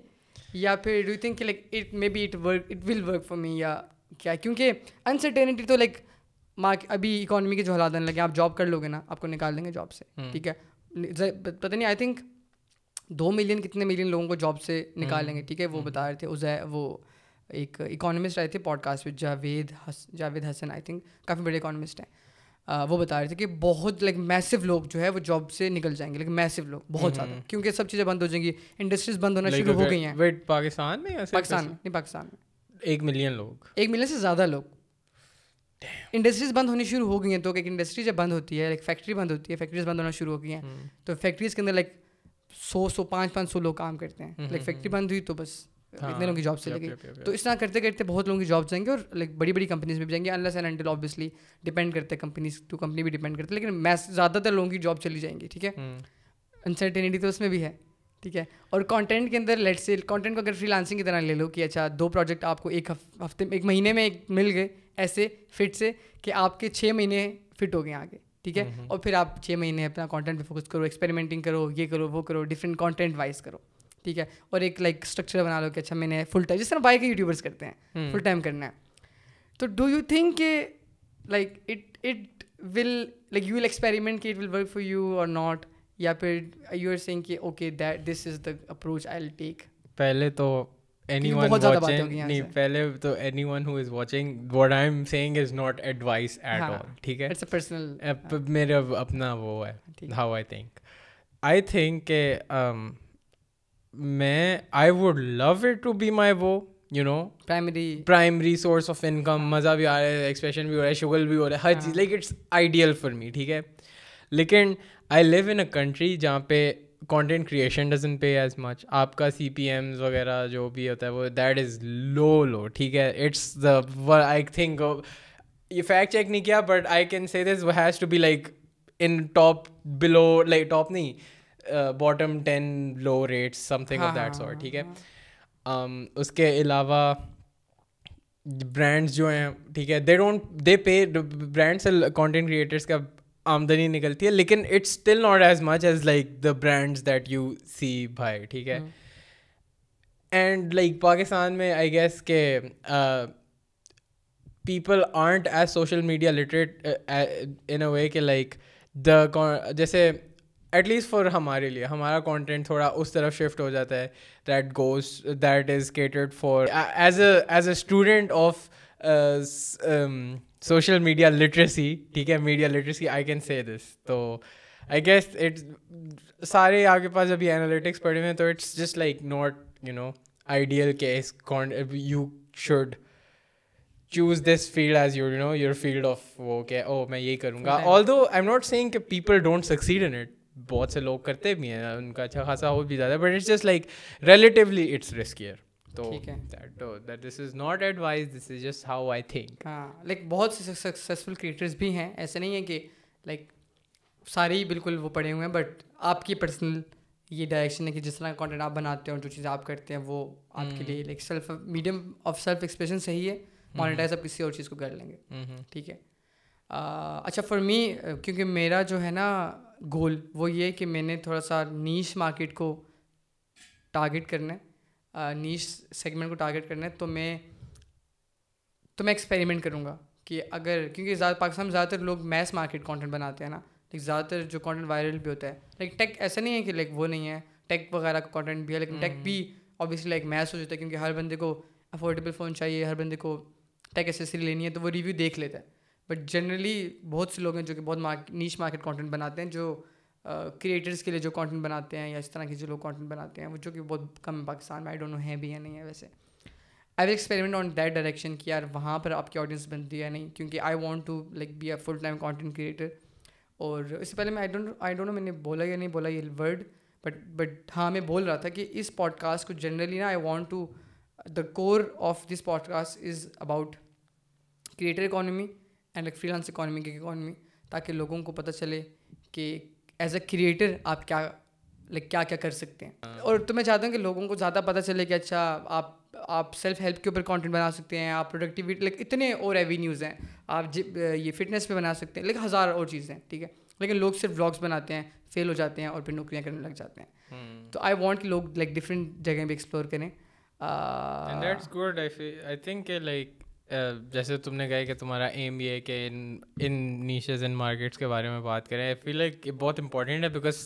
یا پھر ڈو یو تھنک کہ like it may be it work it will work for me یا کیا کیونکہ انسرٹینٹی تو لائک مارک ابھی اکانومی کے جو حالات آنے لگے آپ جاب کر لو گے نا آپ کو نکال دیں گے جاب سے ٹھیک ہے پتا نہیں آئی تھنک دو ملین کتنے ملین لوگوں کو جاب سے نکالیں گے ٹھیک ہے وہ بتا رہے تھے ازے وہ ایک اکانومسٹ آئے تھے podcast with Javed Javed Hassan I think کافی بڑے اکانومسٹ ہیں وہ بتا رہے تھے کہ بہت لائک میسو لوگ جو ہے وہ جاب سے نکل جائیں گے لیکن میسو لوگ بہت زیادہ کیونکہ سب چیزیں بند ہو جائیں گی انڈسٹریز بند ہونا شروع ہو گئی ہیں پاکستان پاکستان
میں میں ایک ملین لوگ
ایک ملین سے زیادہ لوگ انڈسٹریز بند ہونی شروع ہو گئی ہیں تو ایک انڈسٹری جب بند ہوتی ہے لائک فیکٹری بند ہوتی ہے فیکٹریز بند ہونا شروع ہو گئی ہیں تو فیکٹریز کے اندر لائک سو سو پانچ پانچ سو لوگ کام کرتے ہیں لائک فیکٹری بند ہوئی تو بس ہاں، اتنے لوگوں کی جاب چلے گئی تو اس طرح کرتے کرتے بہت لوگوں کی جاب جائیں گے اور لائک بڑی بڑی کمپنیز میں بھی جائیں گے اللہ سین انٹل آبویسلی ڈپینڈ کرتے ہیں کمپنیز ٹو کمپنی بھی ڈپینڈ کرتے لیکن میں زیادہ تر لوگوں کی جاب چلی جائیں گی ٹھیک ہے انسرٹینٹی تو اس میں بھی ہے ٹھیک ہے اور کانٹینٹ کے اندر لیٹ سے کانٹینٹ کو اگر فری لانسنگ کی طرح لے لو کہ اچھا دو پروجیکٹ آپ کو ایک ہفتے میں ایک مہینے میں ایک مل گئے ایسے فٹ سے کہ آپ کے چھ مہینے فٹ ہو گئے آگے ٹھیک ہے اور پھر آپ چھ مہینے اپنا کانٹینٹ پہ فوکس کرو ایکسپیریمنٹنگ کرو یہ کرو وہ کرو ڈفرینٹ کانٹینٹ وائز کرو ٹھیک ہے اور ایک لائک اسٹرکچر بنا لو کہ اچھا میں نے فل ٹائم جس طرح بائی کے یوٹیوبرس کرتے ہیں فل ٹائم کرنا ہے تو ڈو یو تھنک کہ like it it will like you will experiment کہ it will work for you اور ناٹ یا پھر یو آر سینگ کہ okay that this is the approach I will take
پہلے تو میرا اپنا وہ ہے پرائمری سورس آف انکم مزہ بھی آ رہا ہے ایکسپریشن بھی ہو رہا ہے شوگل بھی ہو رہا ہے ہر چیز like it's ideal for me ٹھیک ہے لیکن آئی لیو ان کنٹری جہاں پہ content creation doesn't pay as much آپ کا سی پی ایم وغیرہ جو بھی ہوتا ہے وہ دیٹ از لو لو ٹھیک ہے اٹس دا آئی تھنک یہ فیکٹ چیک نہیں کیا but I can see this has to be like in top below like top نہیں bottom ten low rates something of that's اور ٹھیک ہے اس کے علاوہ برانڈس جو ہیں ٹھیک ہے they don't they pay brands content creators کا آمدنی نکلتی ہے لیکن it's still not as much as like the brands that you see بھائی ٹھیک ہے اینڈ ہاں۔ لائک پاکستان میں آئی گیس کہ people aren't as social media literate in a way کہ لائک دا جیسے ایٹ لیسٹ فار ہمارے لیے ہمارا کانٹینٹ تھوڑا اس طرف شفٹ ہو جاتا ہے that goes that is catered for as a as a student of social media literacy ٹھیک ہے media literacy I can say this تو آئی گیس اٹ سارے آپ کے پاس ابھی انالیٹکس پڑھے ہوئے ہیں تو it's just like not you know ideal case کون you should choose this field as your you know your field of وہ کہ او oh, میں یہی کروں گا although I am not کہ people don't succeed in it بہت سے لوگ کرتے بھی ہیں ان کا اچھا خاصا ہو بھی زیادہ but it's just like relatively it's riskier تو لائک
ہاں، بہت سے سکسیزفل کریٹرز بھی ہیں ایسے نہیں ہیں کہ لائک سارے ہی بالکل وہ پڑے ہوئے ہیں بٹ آپ کی پرسنل یہ ڈائریکشن ہے کہ جس طرح کانٹینٹ آپ بناتے ہیں اور جو چیزیں آپ کرتے ہیں وہ آپ کے لیے like self medium of self expression صحیح ہے مانیٹائز آپ کسی اور چیز کو کر لیں گے ٹھیک ہے اچھا فار می کیونکہ میرا جو ہے نا گول وہ یہ کہ میں نے تھوڑا سا نیچ مارکیٹ کو ٹارگیٹ کرنا ہے نیچ سیگمنٹ کو ٹارگیٹ کرنا ہے تو میں تو میں ایکسپیریمنٹ کروں گا کہ اگر کیونکہ زیادہ پاکستان میں زیادہ تر لوگ میس مارکیٹ کانٹینٹ بناتے ہیں نا لائک زیادہ تر جو کانٹینٹ وائرل بھی ہوتا ہے لائک ٹیک ایسا نہیں ہے کہ لائک وہ نہیں ہے ٹیک وغیرہ کا کانٹینٹ بھی ہے لیکن ٹیک بھی اوبیسلی لائک میس ہو جاتا ہے کیونکہ ہر بندے کو افورڈیبل فون چاہیے ہر بندے کو ٹیک ایسیسری لینی ہے تو وہ ریویو دیکھ لیتا ہے بٹ جنرلی بہت سے لوگ ہیں جو کہ بہت نیچ مارکیٹ کانٹینٹ بناتے ہیں جو کریٹرس کے لیے جو کانٹینٹ بناتے ہیں یا اس طرح کے جو لوگ کانٹینٹ بناتے ہیں وہ جو کہ بہت کم پاکستان میں آئی ڈونٹ نو ہے بھی یا نہیں ہے ویسے I will experiment on that direction کہ یار وہاں پر آپ کی آڈینس بنتی ہے نہیں کیونکہ I want to like be a full time content creator اور اس سے پہلے میں I don't I don't know میں نے بولا یا نہیں بولا یہ ورڈ بٹ بٹ ہاں میں بول رہا تھا کہ اس پوڈ کاسٹ کو جنرلی نا I want to the cover of this podcast is about creator economy and like free lance economy کی اکانومی تاکہ لوگوں کو پتہ چلے کہ ایز اے کریٹر آپ کیا لائک کیا کیا کر سکتے ہیں اور تو میں چاہتا ہوں کہ لوگوں کو زیادہ پتہ چلے کہ اچھا آپ آپ سیلف ہیلپ کے اوپر کانٹینٹ بنا سکتے ہیں آپ پروڈکٹیویٹی لائک اتنے اور ایوینیوز ہیں آپ یہ فٹنس پہ بنا سکتے ہیں لائک ہزار اور چیزیں ہیں ٹھیک ہے لیکن لوگ صرف بلاگس بناتے ہیں فیل ہو جاتے ہیں اور پھر نوکریاں کرنے لگ جاتے ہیں hmm. تو آئی وانٹ لوگ لائک ڈفرینٹ جگہ پہ ایکسپلور کریں
لائک جیسے تم نے کہا کہ تمہارا ایم یہ ہے کہ ان ان نیشز ان مارکیٹس کے بارے میں بات کریں آئی فیل لائک بہت امپورٹنٹ ہے because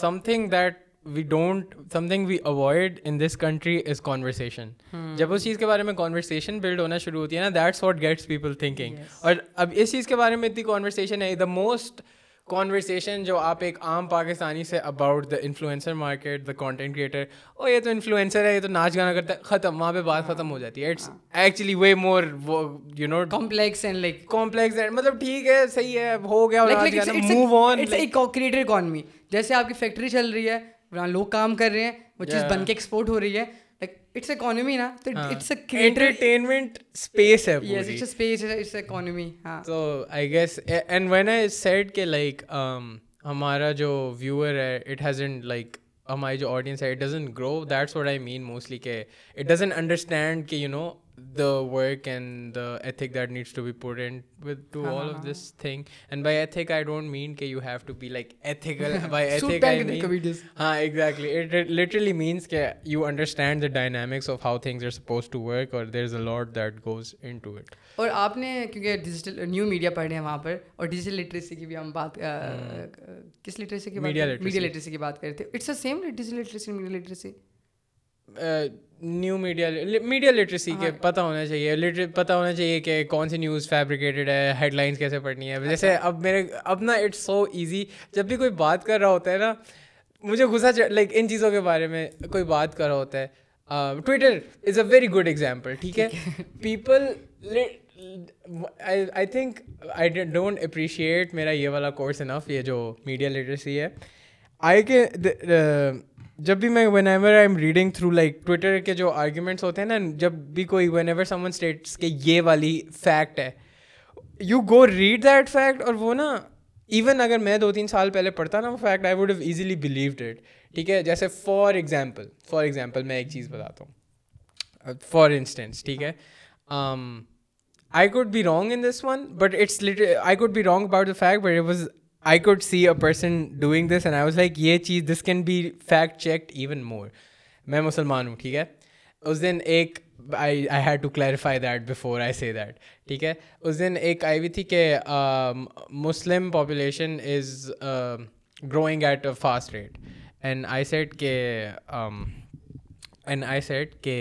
something that we don't something we avoid in this country is conversation جب اس چیز کے بارے میں کانورسیشن بلڈ ہونا شروع ہوتی ہے نا that's what gets people thinking اور اب اس چیز کے بارے میں اتنی کانورسیشن ہے دا موسٹ کانورسیشن جو آپ ایک عام پاکستانی سے about the influencer market the content creator او یہ تو انفلوئنسر ہے یہ تو ناچ گانا کرتا ہے ختم وہاں پہ بات ختم ہو جاتی ہے it's actually way more you know complex and like complex and مطلب ٹھیک ہے صحیح ہے ہو گیا موو آن
کریٹر اکانومی جیسے آپ کی فیکٹری چل رہی ہے لوگ کام کر رہے ہیں وہ چیز بن کے ایکسپورٹ ہو رہی ہے
ہمارا جو ویور ہے اٹ ہماری جو آڈینس ہے work and the ethic that needs ہاں انڈرسٹینڈ اور
آپ نے کیونکہ ڈیجیٹل نیو میڈیا پڑھے ہیں وہاں پر اور ڈیجیٹل لٹریسی کی بھی ہم بات کس لٹریسی کی میڈیا لٹریسی کی بات کرتے ہیں
نیو میڈیا میڈیا لٹریسی کے پتہ ہونا چاہیے پتہ ہونا چاہیے کہ کون سی نیوز فیبریکیٹیڈ ہے ہیڈ لائنس کیسے پڑھنی ہے جیسے اچھا. اب میرے اب نا اٹس سو ایزی جب بھی کوئی بات کر رہا ہوتا ہے نا مجھے غصہ لائک ان چیزوں کے بارے میں کوئی بات کر رہا ہوتا ہے Twitter is a very good example ٹھیک ہے people I think I don't appreciate میرا یہ والا کورس انف یہ جو میڈیا لٹریسی ہے آئی کے جب بھی میں whenever I am reading through like Twitter کے جو آرگیومنٹس ہوتے ہیں نا جب بھی کوئی whenever someone states کے یہ والی فیکٹ ہے you go read that fact اور وہ نا ایون اگر میں دو تین سال پہلے پڑھتا نا وہ fact I would have easily believed it ٹھیک ہے جیسے فار ایگزامپل فار ایگزامپل میں ایک چیز بتاتا ہوں فار انسٹینس ٹھیک ہے I could be wrong in this one but it's I could be wrong about the fact but it was I could see a person doing this and I was like یہ چیز this can be fact checked even more میں مسلمان ہوں ٹھیک ہے اس دن ایک آئی I had to clarify that before I see that ٹھیک ہے اس دن ایک آئی ہوئی تھی کہ Muslim population is growing at a fast rate and I said کے اینڈ آئی سیٹ کے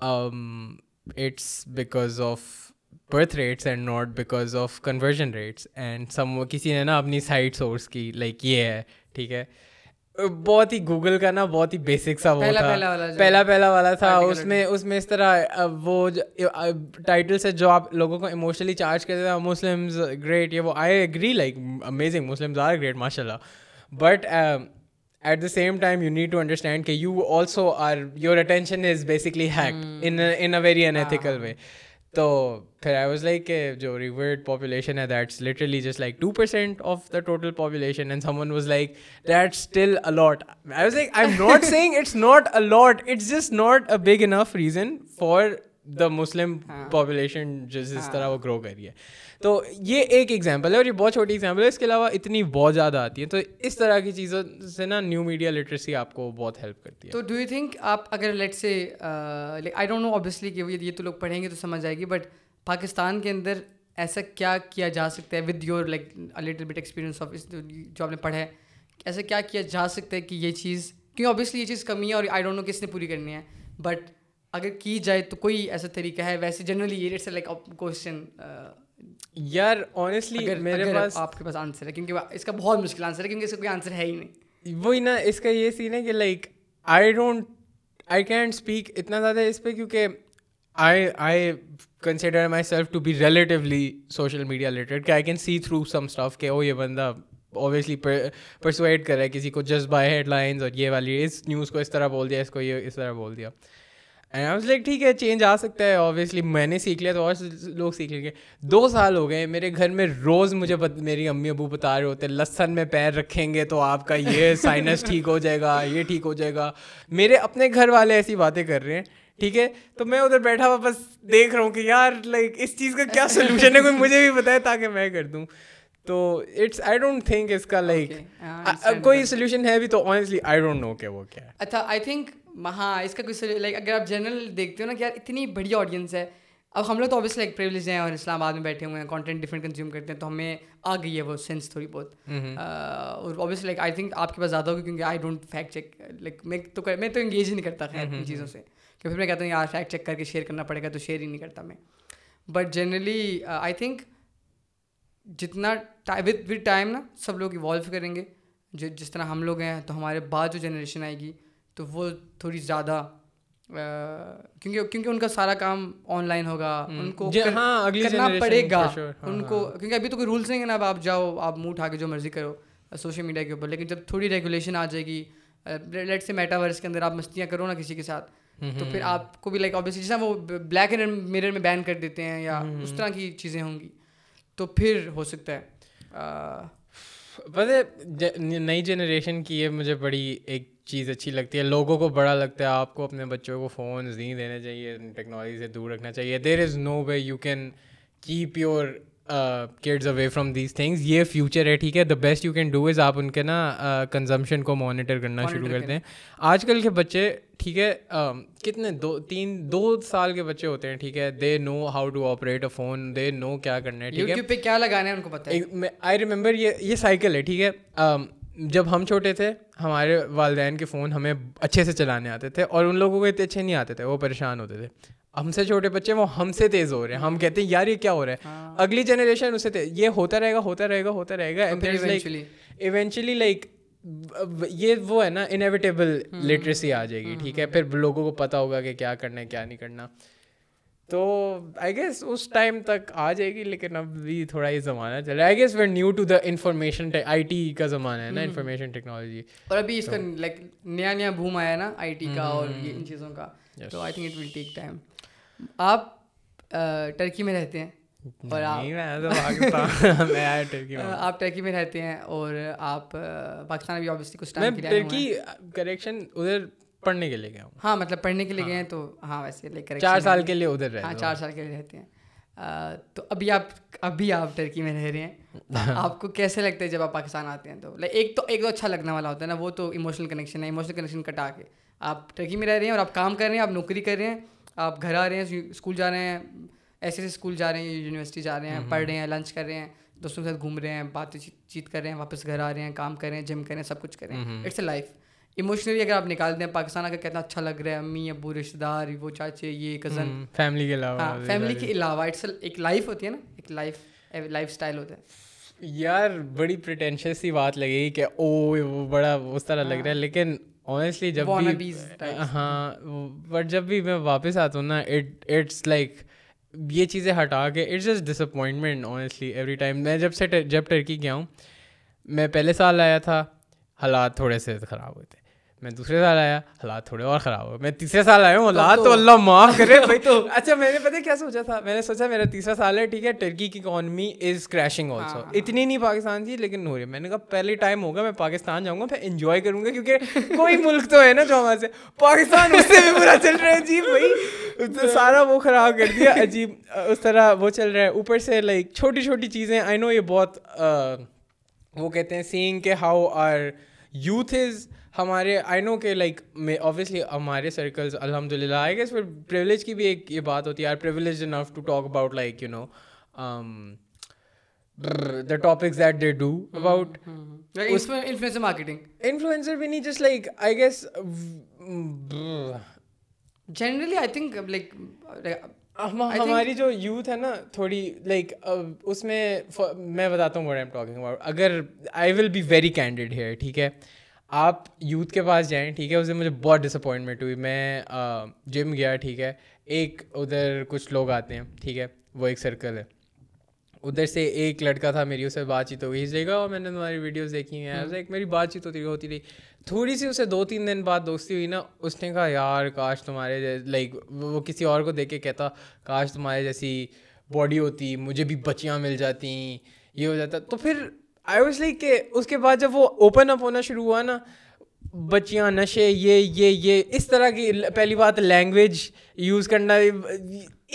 it's because of birth rates and not because of conversion rates and some کسی نے نا اپنی سائٹ سورس کی لائک یہ ہے ٹھیک ہے بہت ہی گوگل کا نا بہت ہی بیسک سا وہ تھا پہلا پہلا والا تھا اس میں اس میں اس طرح وہ ٹائٹل سے جو آپ لوگوں کو ایموشنلی چارج کرتے تھے مسلمز گریٹ یہ وہ I agree like amazing Muslims are great ماشاء اللہ but at the same time you need to understand کہ you also are your attention is basically very in a very unethical way تو پھر I was like جو reverted population ہے that's literally just like two percent of the total population and someone was was like like still a lot a lot I I M not not seeing it's it's just not a big enough reason for the Muslim population جس طرح وہ گرو کری ہے تو یہ ایک example ہے اور یہ بہت چھوٹی ایگزامپل ہے اس کے علاوہ اتنی بہت زیادہ آتی ہے تو اس طرح کی چیزوں سے نا نیو میڈیا لٹریسی آپ کو بہت ہیلپ کرتی
ہے تو ڈو یو تھنک آپ اگر let's say I don't know obviously کہ یہ تو لوگ پڑھیں گے تو سمجھ آئے گی بٹ پاکستان کے اندر ایسا کیا کیا جا سکتا ہے with your like little bit experience of اس جو آپ نے پڑھا ہے ایسا کیا کیا جا سکتا ہے کہ یہ چیز کیونکہ اوبیسلی یہ چیز کمی ہے اور آئی ڈونٹ نو کس نے پوری کرنی ہے بٹ اگر کی جائے تو کوئی ایسا طریقہ ہے ویسے جنرلی یہ لائک کوشچن یار میرے پاس پاس آپ کے آنسر ہے کیونکہ اس کا بہت مشکل آنسر ہے کیونکہ اس کا کوئی آنسر ہے ہی نہیں
وہی نا اس کا یہ سین ہے کہ like I don't I can't speak اتنا زیادہ اس پہ کیونکہ I I consider myself to be relatively social media related کہ I can see through some stuff کہ وہ oh, یہ بندہ اوبیسلی پرسوائڈ ہے کسی کو جسٹ بائی ہیڈ لائنز اور یہ والی اس نیوز کو اس طرح بول دیا اس کو یہ اس طرح بول دیا لائک ٹھیک ہے چینج آ سکتا ہے اوبیسلی میں نے سیکھ لیا تو اور لوگ سیکھ لیں گے دو سال ہو گئے میرے گھر میں روز مجھے میری امی ابو بتا رہے ہوتے ہیں لسن میں پیر رکھیں گے تو آپ کا یہ سائنس ٹھیک ہو جائے گا یہ ٹھیک ہو جائے گا میرے اپنے گھر والے ایسی باتیں کر رہے ہیں ٹھیک ہے تو میں ادھر بیٹھا ہوا بس دیکھ رہا ہوں کہ یار لائک اس چیز کا کیا سولوشن ہے کوئی مجھے بھی بتائے تاکہ میں کر دوں تو اٹس آئی ڈونٹ تھنک اس کا لائک کوئی سولوشن ہے بھی تو آئی ڈونٹ نو کہ وہ کیا ہے اچھا
آئی تھنک ہاں اس کا کوئی لائک اگر آپ جنرل دیکھتے ہو نا کہ یار اتنی بڑی آڈینس ہے اب ہم لوگ تو اوبیسلی لائک پریولیز ہیں اور اسلام آباد میں بیٹھے ہوئے ہیں کانٹینٹ ڈفرینٹ کنزیوم کرتے ہیں تو ہمیں آ گئی ہے وہ سینس تھوڑی بہت اور اوبیسلی لائک آئی تھنک آپ کے پاس زیادہ ہوگی کیونکہ I don't fact check like میں تو میں تو انگیج ہی نہیں کرتا خیر ان چیزوں سے کہ پھر میں کہتا ہوں یار فیکٹ چیک کر کے شیئر کرنا پڑے گا تو شیئر ہی نہیں کرتا میں بٹ جنرلی آئی تھنک جتنا ود ود ٹائم نا سب لوگ ایوالو کریں گے جس طرح ہم لوگ ہیں تو ہمارے بعد جو جنریشن آئے گی تو وہ تھوڑی زیادہ کیونکہ کیونکہ ان کا سارا کام آن لائن ہوگا ان کو جی، ہاں، کرنا پڑے گا ہاں، ان کو ہاں۔ کیونکہ ابھی تو کوئی رولس نہیں ہے نا اب آپ جاؤ آپ منہ اٹھا کے جو مرضی کرو سوشل میڈیا کے اوپر لیکن جب تھوڑی ریگولیشن آ جائے گی لیٹ سے میٹاورس کے اندر آپ مستیاں کرو نا کسی کے ساتھ تو پھر آپ کو بھی لائک جیسا وہ بلیک اینڈ میرر میں بین کر دیتے ہیں یا اس طرح کی چیزیں ہوں گی تو پھر ہو سکتا ہے
پتہ نئی جنریشن کی یہ مجھے بڑی ایک چیز اچھی لگتی ہے لوگوں کو بڑا لگتا ہے آپ کو اپنے بچوں کو فونز نہیں دینے چاہیے ٹیکنالوجی سے دور رکھنا چاہیے there is no way you can keep your kids away from these things یہ فیوچر ہے ٹھیک ہے the best you can do is آپ ان کے نا کنزمپشن کو مانیٹر کرنا شروع کرتے ہیں آج کل کے بچے ٹھیک ہے کتنے دو تین دو سال کے بچے ہوتے ہیں ٹھیک ہے they know how to operate a phone they know کیا کرنا ہے
ٹھیک ہے پہ کیا لگانا ہے ان کو پتہ
آئی ریمبر یہ یہ سائیکل ہے ٹھیک ہے جب ہم چھوٹے تھے ہمارے والدین کے فون ہمیں اچھے سے چلانے آتے تھے اور ان لوگوں کو اتنے اچھے نہیں آتے تھے وہ پریشان ہوتے تھے ہم سے چھوٹے بچے وہ ہم سے تیز ہو رہے ہیں ہم کہتے ہیں یار یہ کیا ہو رہا ہے ہاں۔ اگلی جنریشن اسے یہ ہوتا رہے گا ہوتا رہے گا ہوتا رہے گا ایونچولی لائک یہ وہ ہے نا انیویٹیبل ہاں۔ لٹریسی آ جائے گی ہاں۔ ٹھیک ہے پھر لوگوں کو پتا ہوگا کہ کیا کرنا ہے کیا نہیں کرنا تو آئی گیس اس ٹائم تک آ جائے گی لیکن اب بھی تھوڑا یہ زمانہ چل رہا ہے I guess we're new to the information I T کا زمانہ ہے نا انفارمیشن ٹیکنالوجی
اور ابھی اس کا لائک نیا نیا بھوم آیا ہے نا آئی ٹی کا اور ان چیزوں کا تو I think it will take time آپ ٹرکی میں رہتے ہیں اور آپ ٹرکی میں رہتے ہیں اور آپ پاکستان
کریکشن ادھر پڑھنے کے لیے ہاں،
مطلب ہاں۔ گئے ہیں تو ہاں ویسے لے
کر چار سال کے لیے ادھر
ہاں چار سال کے لیے رہتے ہیں تو ابھی آپ ابھی آپ ٹرکی میں رہ رہے ہیں آپ کو کیسے لگتا ہے جب آپ پاکستان آتے ہیں تو ایک تو ایک تو اچھا لگنے والا ہوتا ہے نا وہ تو ایموشنل کنیکشن ہے ایموشنل کنیکشن کٹا کے آپ ٹرکی میں رہ رہے ہیں اور آپ کام کر رہے ہیں آپ نوکری کر رہے ہیں آپ گھر آ رہے ہیں اسکول جا رہے ہیں ایسے ایسے اسکول جا رہے ہیں یونیورسٹی جا رہے ہیں پڑھ رہے ہیں لنچ کر رہے ہیں دوستوں کے ساتھ گھوم رہے ہیں بات چیت کر رہے ہیں واپس گھر آ رہے ہیں کام کر رہے ہیں جم کر رہے ہیں سب کچھ کریں اٹس اے لائف ایموشنلی اگر آپ نکال دیں پاکستان اگر کتنا اچھا لگ رہا ہے امی ابو رشتے دار وہ چاچے یہ کزن
فیملی کے علاوہ
فیملی کے علاوہ اٹس ایک لائف ہوتی ہے نا ایک لائف لائف اسٹائل ہوتا ہے
یار بڑی پریٹینشیس سی بات لگے گی کہ او وہ بڑا اس طرح لگ رہا ہے لیکن آنیسٹلی جب بھی ہاں بٹ جب بھی میں واپس آتا ہوں نا اٹس لائک یہ چیزیں ہٹا کے it's just disappointment honestly every time میں جب سے جب ٹرکی گیا ہوں میں پہلے سال آیا تھا حالات تھوڑے سے خراب ہوئے تھے میں دوسرے سال آیا حالات تھوڑے اور خراب ہو میں تیسرے سال آیا ہوں حالات تو اللہ معاف کرے بھائی تو اچھا میں نے پتہ کیا سوچا تھا میں نے سوچا میرا تیسرا سال ہے ٹھیک ہے ٹرکی کی اکانومی از کریشنگ آلسو اتنی نہیں پاکستان کی لیکن ہو رہی میں نے کہا پہلے ٹائم ہوگا میں پاکستان جاؤں گا پھر انجوائے کروں گا کیونکہ کوئی ملک تو ہے نا جو ہمارے سے پاکستان اس سے بھی برا چل رہا ہے عجیب بھائی سارا وہ خراب کر دیا عجیب اس طرح وہ چل رہا ہے اوپر سے لائک چھوٹی چھوٹی چیزیں آئی نو یہ بہت وہ کہتے ہیں سینگ کے ہاؤ آر یوتھ از ہمارے آئی نو کہ لائک میں اوبیسلی ہمارے سرکلز الحمد للہ آئے گا پھر پریولیج کی بھی ایک یہ بات ہوتی ہے are privilege enough to talk about like you know the topics that they do about marketing influencer بھی نہیں just like I guess generally I think like ہماری جو یوتھ ہے نا تھوڑی لائک اس میں میں بتاتا ہوں ایم ٹاکنگ اباؤٹ اگر I will be very candid here ٹھیک ہے آپ یوتھ کے پاس جائیں ٹھیک ہے اس دن مجھے بہت ڈس اپوائنٹمنٹ ہوئی میں جم گیا ٹھیک ہے ایک ادھر کچھ لوگ آتے ہیں ٹھیک ہے وہ ایک سرکل ہے ادھر سے ایک لڑکا تھا میری اس سے بات چیت ہو گئی جگہ اور oh, میں نے تمہاری ویڈیوز دیکھی ہیں ایک میری بات چیت ہوتی ہوتی رہی تھوڑی سی اسے دو تین دن بعد دوستی ہوئی نا اس نے کہا یار کاش تمہارے لائک وہ کسی اور کو دیکھ کے کہتا کاش تمہارے جیسی باڈی ہوتی مجھے بھی بچیاں مل جاتی یہ ہو جاتا تو پھر آئی واز لائک کہ اس کے بعد جب وہ اوپن اپ ہونا شروع ہوا نا بچیاں نشے یہ یہ یہ اس طرح کی پہلی بات لینگویج یوز کرنا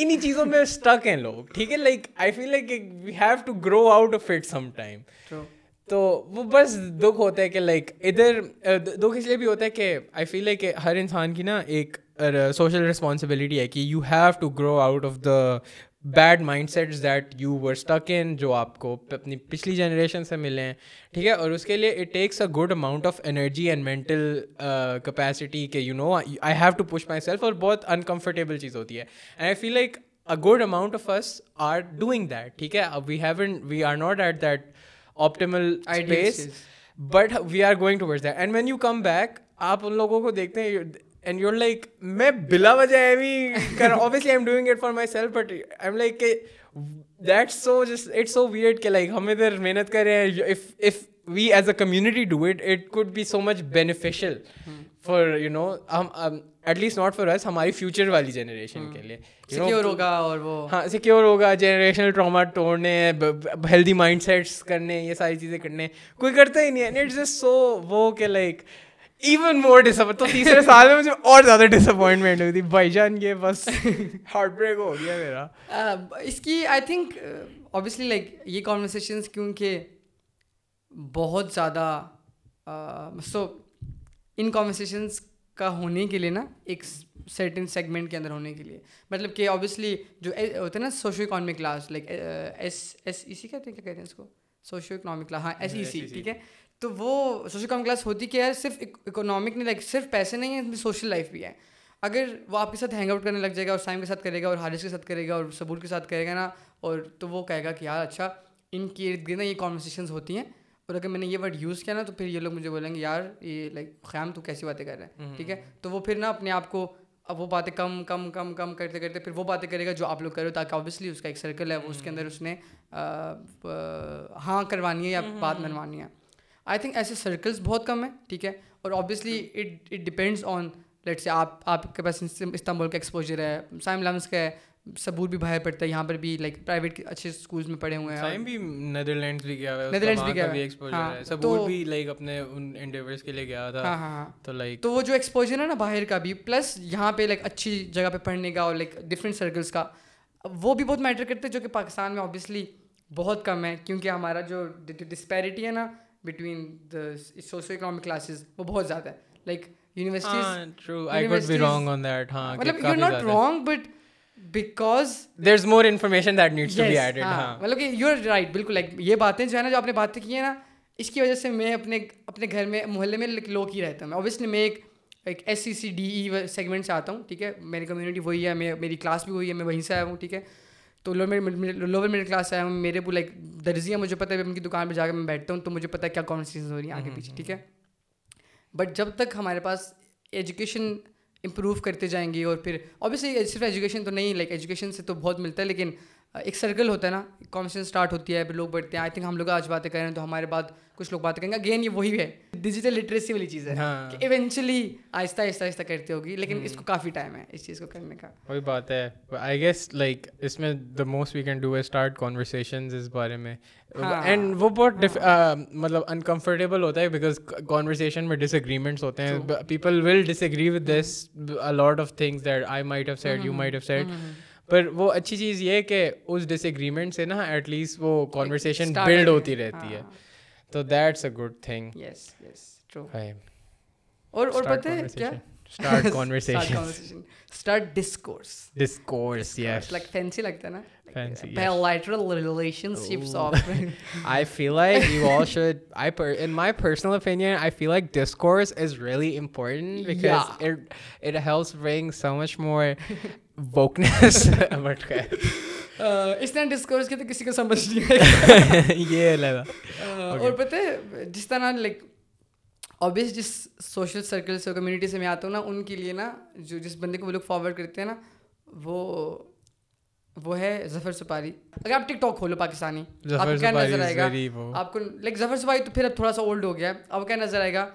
انہیں چیزوں میں اسٹک ہیں لوگ ٹھیک ہے like I feel like we have to grow out of it some time تو وہ بس دکھ ہوتا ہے کہ لائک ادھر دکھ اس لیے بھی ہوتا ہے کہ آئی فیل لائک ہر انسان کی نا ایک سوشل رسپانسبلٹی ہے کہ you have to grow out of the bad mindsets that you were stuck in جو آپ کو اپنی پچھلی جنریشن سے ملے ہیں ٹھیک ہے اور اس کے لیے it takes a good amount of energy and mental capacity کہ you know I have to push myself اور بہت انکمفرٹیبل چیز ہوتی ہے and I feel like a good amount of us are doing that ٹھیک ہے we ہی we are not at that optimal I but we are going toward that and when you come back آپ ان لوگوں کو دیکھتے ہیں and you like میں بلا وجہ I am doing it for myself but I am like so جس اٹ سو وی کہ کے لائک ہم ادھر محنت کر رہے ہیں we as a community do it it could be so much beneficial for you know ہم at least not for us ہماری فیوچر والی جنریشن کے لیے سیکیور ہوگا اور وہ ہاں سیکیور ہوگا جنریشنل ٹراما توڑنے ہیلدی مائنڈ سیٹس کرنے یہ ساری چیزیں کرنے کوئی کرتا ہی نہیں ہے جسٹ سو وہ کہ لائک ایون
مور تو تیسرے سال میں مجھے اور زیادہ اپوائنٹمنٹ ہوئی تھی بھائی جان یہ بس ہارٹ بریک ہو گیا میرا اس کی آئی تھنک اوبیسلی لائک یہ کانورسیشنس کیونکہ بہت زیادہ سو ان کانورسیشنس کا ہونے کے لیے نا ایک سرٹن سیگمنٹ کے اندر ہونے کے لیے مطلب کہ اوبیسلی جو ہوتے ہیں نا socio economic class like S S E C کہتے ہیں کیا کہتے ہیں اس کو سوشو اکنامک کلاس ہاں ایس ای سی ٹھیک ہے تو وہ سوشل کام کلاس ہوتی کیا ہے صرف اکنامک نہیں لائک صرف پیسے نہیں ہیں سوشل لائف بھی ہے اگر وہ آپ کے ساتھ ہینگ آؤٹ کرنے لگ جائے گا اور سائم کے ساتھ کرے گا اور حارث کے ساتھ کرے گا اور ثبور کے ساتھ کرے گا نا اور تو وہ کہے گا کہ یار اچھا ان کے ارد گرد نا یہ کانورسیشنز ہوتی ہیں اور اگر میں نے یہ ورڈ یوز کیا نا تو پھر یہ لوگ مجھے بولیں گے یار یہ لائک خیام تو کیسی باتیں کر رہے ہیں ٹھیک ہے تو وہ پھر نا اپنے آپ کو اب وہ باتیں کم کم کم کم کرتے کرتے پھر وہ باتیں کرے گا جو آپ لوگ کرے تاکہ آبویسلی اس کا ایک سرکل ہے وہ اس کے اندر اس نے ہاں کروانی ہے یا بات منوانی ہے آئی تھنک ایسے سرکلس بہت کم ہیں ٹھیک ہے اور obviously it it depends on late سے آپ آپ کے پاس استنبول کا ایکسپوجر ہے سائم لمس کا ہے سبور بھی باہر پڑتا ہے یہاں پر بھی لائک پرائیویٹ اچھے اسکولس میں پڑھے ہوئے ہیں نیدرلینڈس بھی گیا ہوا ہے ہاں ہاں ہاں تو لائک تو وہ جو ایکسپوجر ہے نا باہر کا بھی پلس یہاں پہ لائک اچھی جگہ پہ پڑھنے کا اور لائک ڈفرینٹ سرکلس کا وہ بھی بہت میٹر کرتے ہیں جو کہ پاکستان میں آبویسلی بہت کم ہے کیونکہ ہمارا جو ڈسپیرٹی ہے نا between the socio economic classes وہ بہت زیادہ ہے لائک ہاں، ہاں، مطلب ہاں۔ لائک مطلب یہ باتیں جو ہے نا جو آپ نے باتیں کی ہیں نا اس کی وجہ سے میں اپنے اپنے گھر میں محلے میں لوگ ہی رہتا ہوں اوبیسلی میں ایک S C C D E segment سے آتا ہوں ٹھیک ہے میری کمیونٹی وہی ہے میں میری کلاس بھی وہی ہے میں وہیں سے آیا ہوں ٹھیک ہے تو لوور لوور مڈل کلاس ہے ہوں میرے کو لائک ہے مجھے پتہ ہے ان کی دکان پہ جا کے میں بیٹھتا ہوں تو مجھے پتا ہے کیا کانورسیشن ہو رہی ہیں آگے پیچھے ٹھیک ہے بٹ جب تک ہمارے پاس ایجوکیشن امپروو کرتے جائیں گی اور پھر اوبیسلی صرف ایجوکیشن تو نہیں لائک ایجوکیشن سے تو بہت ملتا ہے لیکن ایک سرکل ہوتا ہے نا کانورسیشن اسٹارٹ ہوتی ہے پھر لوگ بڑھتے ہیں آئی تھنک ہم لوگ آج باتیں کر رہے ہیں تو ہمارے بعد کچھ لوگ باتیں کریں گے اگین یہ وہی ہے ڈیجیٹل لٹریسی والی چیز ہے ہاں۔ کہ ایونچولی آہستہ آہستہ آہستہ کرتی ہوگی لیکن اس کو کافی ٹائم ہے اس چیز کو کرنے کا وہی بات ہے آئی گیس لائک اس میں the most we can do start conversation اس بارے میں اینڈ ہاں۔ وہ بہت مطلب انکمفرٹیبل ہوتا ہے بیکاز کانورسیشن میں ڈس اگریمنٹس ہوتے ہیں people will disagree with this lot of things that I might have said you might have said پر وہ اچھی چیز یہ کہ اس ڈس ایگریمنٹ سے نا ایٹ لیسٹ وہ کانورسیشن بلڈ ہوتی رہتی ہے ہاں. تو دیٹس اے گڈ تھنگ اور مور بٹ
اس طرح ڈسکورس کے تو کسی کو سمجھ نہیں آئے یہ لگا اور پتہ جس طرح لائک جس سوشل سرکل سے کمیونٹی سے میں آتا ہوں نا ان کے لیے نا جو جس بندے کو وہ لوگ فارورڈ کرتے ہیں نا وہ وہ ہے ظفر سپاری اگر آپ ٹک ٹاک کھولو پاکستانی آپ کو کیا نظر آئے گا آپ کو لائک ظفر سپاری تو پھر اب تھوڑا سا اولڈ ہو گیا اب کیا نظر آئے گا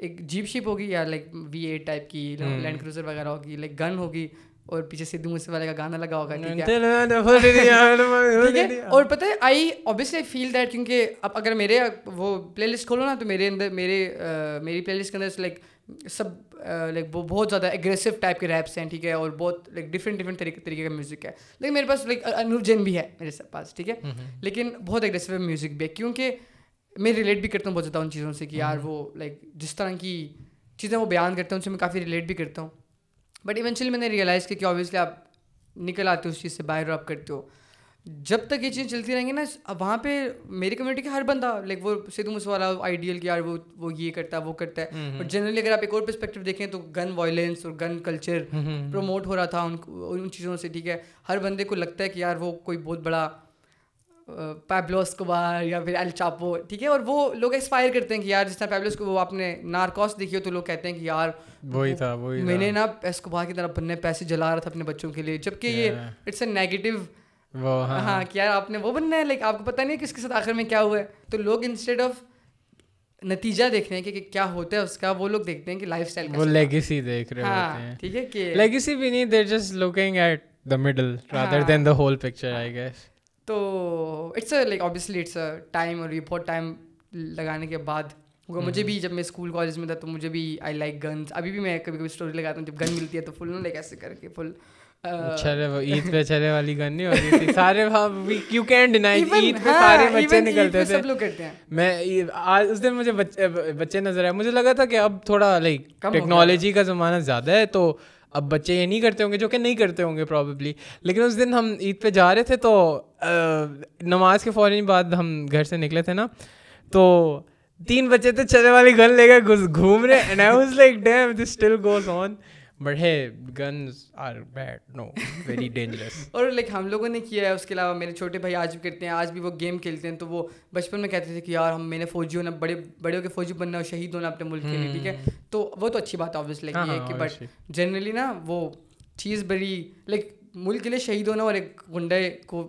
ایک جیپ شیپ ہوگی یا لائک وی اے ٹائپ کی لینڈ کروزر وغیرہ ہوگی لائک گن ہوگی اور پیچھے سدھو موسے والے کا گانا لگا ہوگا اور پتہ آئی اوبیسلی فیل دیٹ کیونکہ اب اگر میرے وہ پلے لسٹ کھولو نا تو میرے اندر میرے میری پلے لسٹ کے اندر لائک سب لائک وہ بہت زیادہ اگریسو ٹائپ کے ریپس ہیں ٹھیک ہے اور بہت لائک ڈفرینٹ ڈفرینٹ طریقے کا میوزک ہے لیکن میرے پاس لائک جین بھی ہے میرے پاس ٹھیک ہے لیکن بہت اگریسو میوزک بھی ہے کیونکہ میں ریلیٹ بھی کرتا ہوں بہت زیادہ ان چیزوں سے کہ یار وہ لائک جس طرح کی چیزیں وہ بیان کرتا ہوں ان سے میں کافی ریلیٹ بھی کرتا ہوں بٹ ایونچولی میں نے ریئلائز کیا کہ آبویسلی آپ نکل آتے ہو اس چیز سے باہر آپ کرتے ہو جب تک یہ چیزیں چلتی رہیں گی نا وہاں پہ میری کمیونٹی کا ہر بندہ لائک وہ سدھو مسو والا آئیڈیل کہ یار وہ وہ یہ کرتا ہے وہ کرتا ہے اور جنرلی اگر آپ ایک اور پرسپیکٹو دیکھیں تو گن وائلنس اور گن کلچر پروموٹ ہو رہا تھا ان ان چیزوں سے ٹھیک ہے ہر بندے کو لگتا ہے کہ یار وہ کوئی بہت بڑا پیبلو اسکوبار یا پھر ایل چاپو ٹھیک ہے اور وہ لوگ ایکسپائر کرتے ہیں کہ یار جس طرح پیبلو اسکوبار آپ نے نارکوس دیکھی ہو تو لوگ کہتے ہیں کہ یار وہی تھا وہی میں نے نا اسکوبار کی طرح بننے پیسے جلا رہا تھا اپنے بچوں کے لیے جبکہ یہ اٹس اے نیگیٹو ہاں کہ یار آپ نے وہ بننا ہے لائک آپ کو پتہ نہیں کس کے ساتھ آخر میں کیا ہوا ہے تو لوگ انسٹیڈ آف نتیجہ دیکھ رہے ہیں کہ کیا ہوتا ہے اس کا وہ لوگ دیکھتے ہیں کہ لائف اسٹائل وہ لیگیسی دیکھ رہے
ہاں، ہوتے ہیں ٹھیک ہے کہ لیگیسی بھی نہیں there just looking at the middle rather than the whole picture I guess
تو it's a like obviously it's a time اور بہت ٹائم لگانے کے بعد وہ مجھے mm-hmm. بھی جب میں اسکول کالج میں تھا تو مجھے بھی آئی لائک گنز ابھی بھی میں کبھی کبھی اسٹوری لگاتا ہوں جب گن ملتی ہے تو فل نہ لائک ایسے کر کے فل بچے
نظر آئے مجھے لگا تھا کہ اب تھوڑا لائک ٹیکنالوجی کا زمانہ زیادہ ہے تو اب بچے یہ نہیں کرتے ہوں گے جو کہ نہیں کرتے ہوں گے پرابیبلی لیکن اس دن ہم عید پہ جا رہے تھے تو نماز کے فوراً بعد ہم گھر سے نکلے تھے نا تو تین بچے تھے چلے والی گھر لے گئے
اور لائک ہم لوگوں نے کیا ہے اس کے علاوہ میرے چھوٹے بھائی آج بھی کرتے ہیں آج بھی وہ گیم کھیلتے ہیں تو وہ بچپن میں کہتے تھے کہ یار ہم میں نے فوجی ہونا بڑے بڑے ہو کے فوجی بننا ہو شہید ہونا اپنے ملک کے لیے ٹھیک ہے تو وہ تو اچھی بات ہے کہ بٹ جنرلی نا وہ چیز بڑی لائک ملک کے لیے شہید ہونا اور ایک گنڈے کو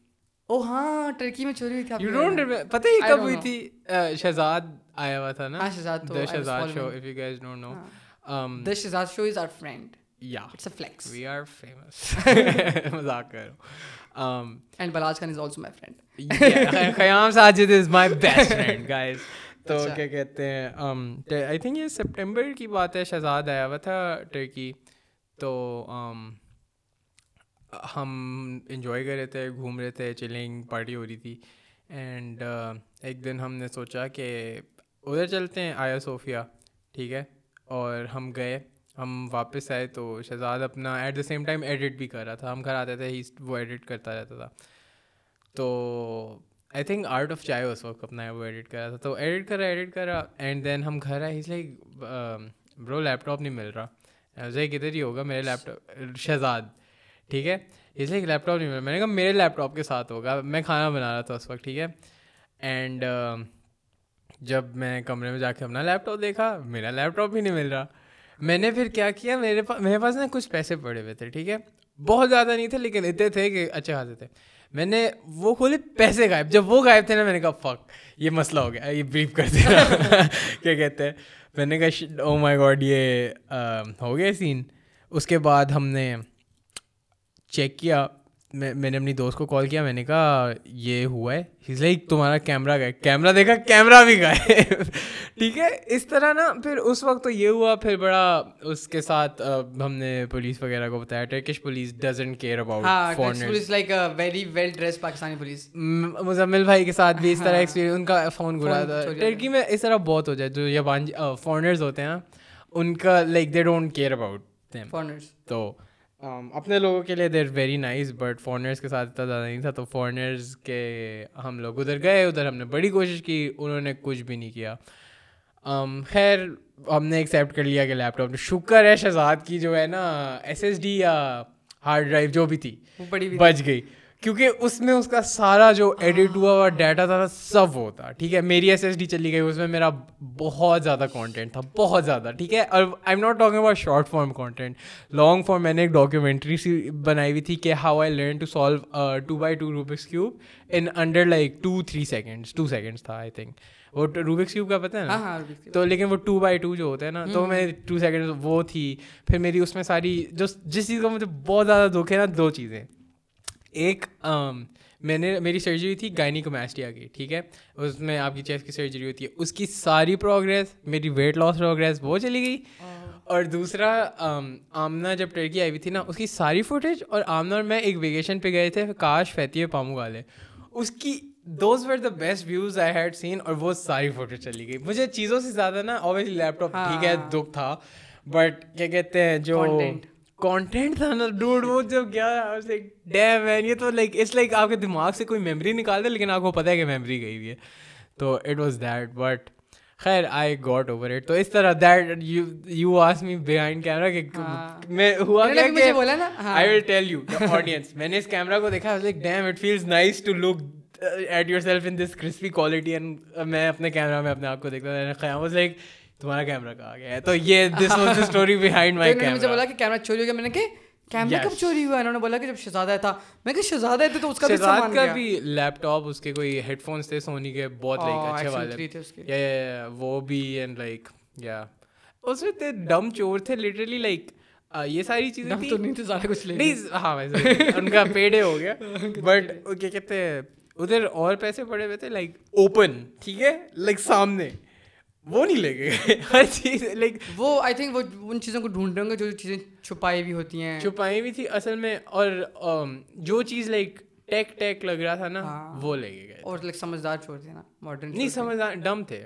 تو کیا کہتے ہیں آئی تھنک یہ سپٹمبر کی بات ہے شہزاد آیا ہوا تھا ٹرکی تو ہم انجوائے کر رہے تھے گھوم رہے تھے چلنگ پارٹی ہو رہی تھی اینڈ ایک دن ہم نے سوچا کہ ادھر چلتے ہیں آیا صوفیہ ٹھیک ہے اور ہم گئے ہم واپس آئے تو شہزاد اپنا at the same time edit بھی کر رہا تھا ہم گھر آتے تھے ہی وہ ایڈٹ کرتا رہتا تھا تو I think art of chai اس وقت اپنا وہ ایڈٹ کر رہا تھا تو ایڈٹ کرا ایڈٹ کرا اینڈ دین ہم گھر آئے اس لیے برو لیپ ٹاپ نہیں مل رہا کدھر ہی ہوگا میرے لیپ ٹاپ شہزاد ٹھیک ہے اس لیے ایک لیپ ٹاپ نہیں ملا میں نے کہا میرے لیپ ٹاپ کے ساتھ ہوگا میں کھانا بنا رہا تھا اس وقت ٹھیک ہے اینڈ جب میں کمرے میں جا کے اپنا لیپ ٹاپ دیکھا میرا لیپ ٹاپ بھی نہیں مل رہا میں نے پھر کیا کیا میرے پاس میرے پاس نا کچھ پیسے پڑے ہوئے تھے ٹھیک ہے بہت زیادہ نہیں تھے لیکن اتنے تھے کہ اچھے خاصے تھے میں نے وہ کھولے پیسے غائب جب وہ غائب تھے نا میں نے کہا فک یہ مسئلہ ہو گیا یہ بریف کر دیا کیا کہتے ہیں میں نے کہا او مائی گاڈ یہ ہو گیا سین اس کے بعد ہم نے چیک کیا میں نے اپنی دوست کو کال کیا میں نے کہا یہ ہوا ہے لائک تمہارا کیمرہ گئے کیمرہ دیکھا کیمرہ بھی گئے ٹھیک ہے اس طرح نا پھر اس وقت تو یہ ہوا پھر بڑا اس کے ساتھ ہم نے پولیس وغیرہ کو بتایا Turkish police doesn't care
about like very well dress Pakistani police
Muzammil بھائی کے ساتھ بھی اس طرح ایکسپیرینس ہاں۔ ان کا فون گرا تھا ٹرکی میں اس طرح بہت ہو جائے جو فارنرز ہوتے ہیں ان کا like they don't care about تو Um, اپنے لوگوں کے لیے there very nice but foreigners کے ساتھ اتنا زیادہ نہیں تھا تو فارینرس کے ہم لوگ ادھر گئے ادھر ہم نے بڑی کوشش کی انہوں نے کچھ بھی نہیں کیا um, خیر ہم نے ایکسیپٹ کر لیا کہ لیپ ٹاپ شکر ہے شہزاد کی جو ہے نا ایس ایس ڈی یا ہارڈ ڈرائیو جو بھی تھی بڑی بچ گئی کیونکہ اس میں اس کا سارا جو ایڈٹ ہوا ہوا ڈیٹا تھا سب وہ تھا ٹھیک ہے میری ایس ایس ڈی چلی گئی اس میں میرا بہت زیادہ کانٹینٹ تھا بہت زیادہ ٹھیک ہے اور I am not talking about short form content long form میں نے ایک ڈاکیومنٹری سی بنائی ہوئی تھی کہ how I learn to solve two by two Rubik's cube in under like two three seconds two seconds تھا آئی تھنک وہ روبکس کیوب کا پتہ ہے نا ہاں، ہاں، تو لیکن وہ ٹو بائی ٹو جو ہوتا ہے نا تو میں ٹو سیکنڈ وہ تھی پھر میری اس میں ساری جو جس چیز کا مجھے بہت زیادہ دکھ ہے نا دو چیزیں ایک میں نے میری سرجری تھی گائنی کومیسٹیا کی ٹھیک ہے اس میں آپ کی چیسٹ کی سرجری ہوتی ہے اس کی ساری پروگرس میری ویٹ لاس پروگریس وہ چلی گئی oh. اور دوسرا آمنا جب ٹرکی آئی ہوئی تھی نا اس کی ساری فوٹیج اور آمنا اور میں ایک ویکیشن پہ گئے تھے کاش فیتی پامو پاموں والے اس کی those were the best views I had seen اور وہ ساری فوٹیج چلی گئی مجھے چیزوں سے زیادہ نا اوبیسلی لیپ ٹاپ ٹھیک ہے دکھ تھا بٹ کیا کہتے ہیں جو کانٹینٹ تھا نا ڈوڈ وہ جب گیا تو لائک اس لائک آپ کے دماغ سے کوئی میمری دے لیکن آپ کو پتا ہے کہ میمری گئی ہوئی ہے تو اٹ واز دیٹ بٹ خیر آئی گاٹ اوور اٹ تو اس طرح دیٹ ہاں۔ یو ہاں۔ آس می بیہائنڈ کیمرا کہ دیکھا like damn it feels nice to look at yourself in this crispy quality and میں اپنے کیمرہ میں اپنے آپ کو دیکھتا تھا تمہارا کیمرہ کہاں گیا تو یہ this was the story behind my camera مجھے بولا کہ کیمرہ چوری
ہو گیا میں نے کہ کیمرہ کب چوری ہوا انہوں نے بولا کہ جب شہزادہ تھا میں کہ شہزادہ تھے تو اس کا بھی سامان کا بھی
لیپ ٹاپ اس کے کوئی ہیڈ فونز تھے سونی کے بہت لائک oh, اچھے والے یا وہ بھی اینڈ لائک یا اس میں تے ڈم چور تھے لٹرلی لائک یہ ساری چیزیں تھیں تو نہیں تو زیادہ کچھ نہیں ہاں ویسے ان کا پیڑے ہو گیا بٹ کیا کہتے ہیں ادھر اور پیسے پڑے ہوئے تھے لائک اوپن ٹھیک ہے لائک سامنے وہ نہیں لے گئے ہر چیز لائک
وہ آئی تھنک وہ ان چیزوں کو ڈھونڈ رہے ہوں گے جو چیزیں چھپائی بھی ہوتی ہیں
چھپائی بھی تھی اصل میں اور um، جو چیز لائک ٹیک ٹیک لگ رہا تھا نا ہاں۔ وہ کے گئے
اور لائک سمجھدار چھوڑ دیا نا ماڈرن نہیں سمجھدار
ڈم تھے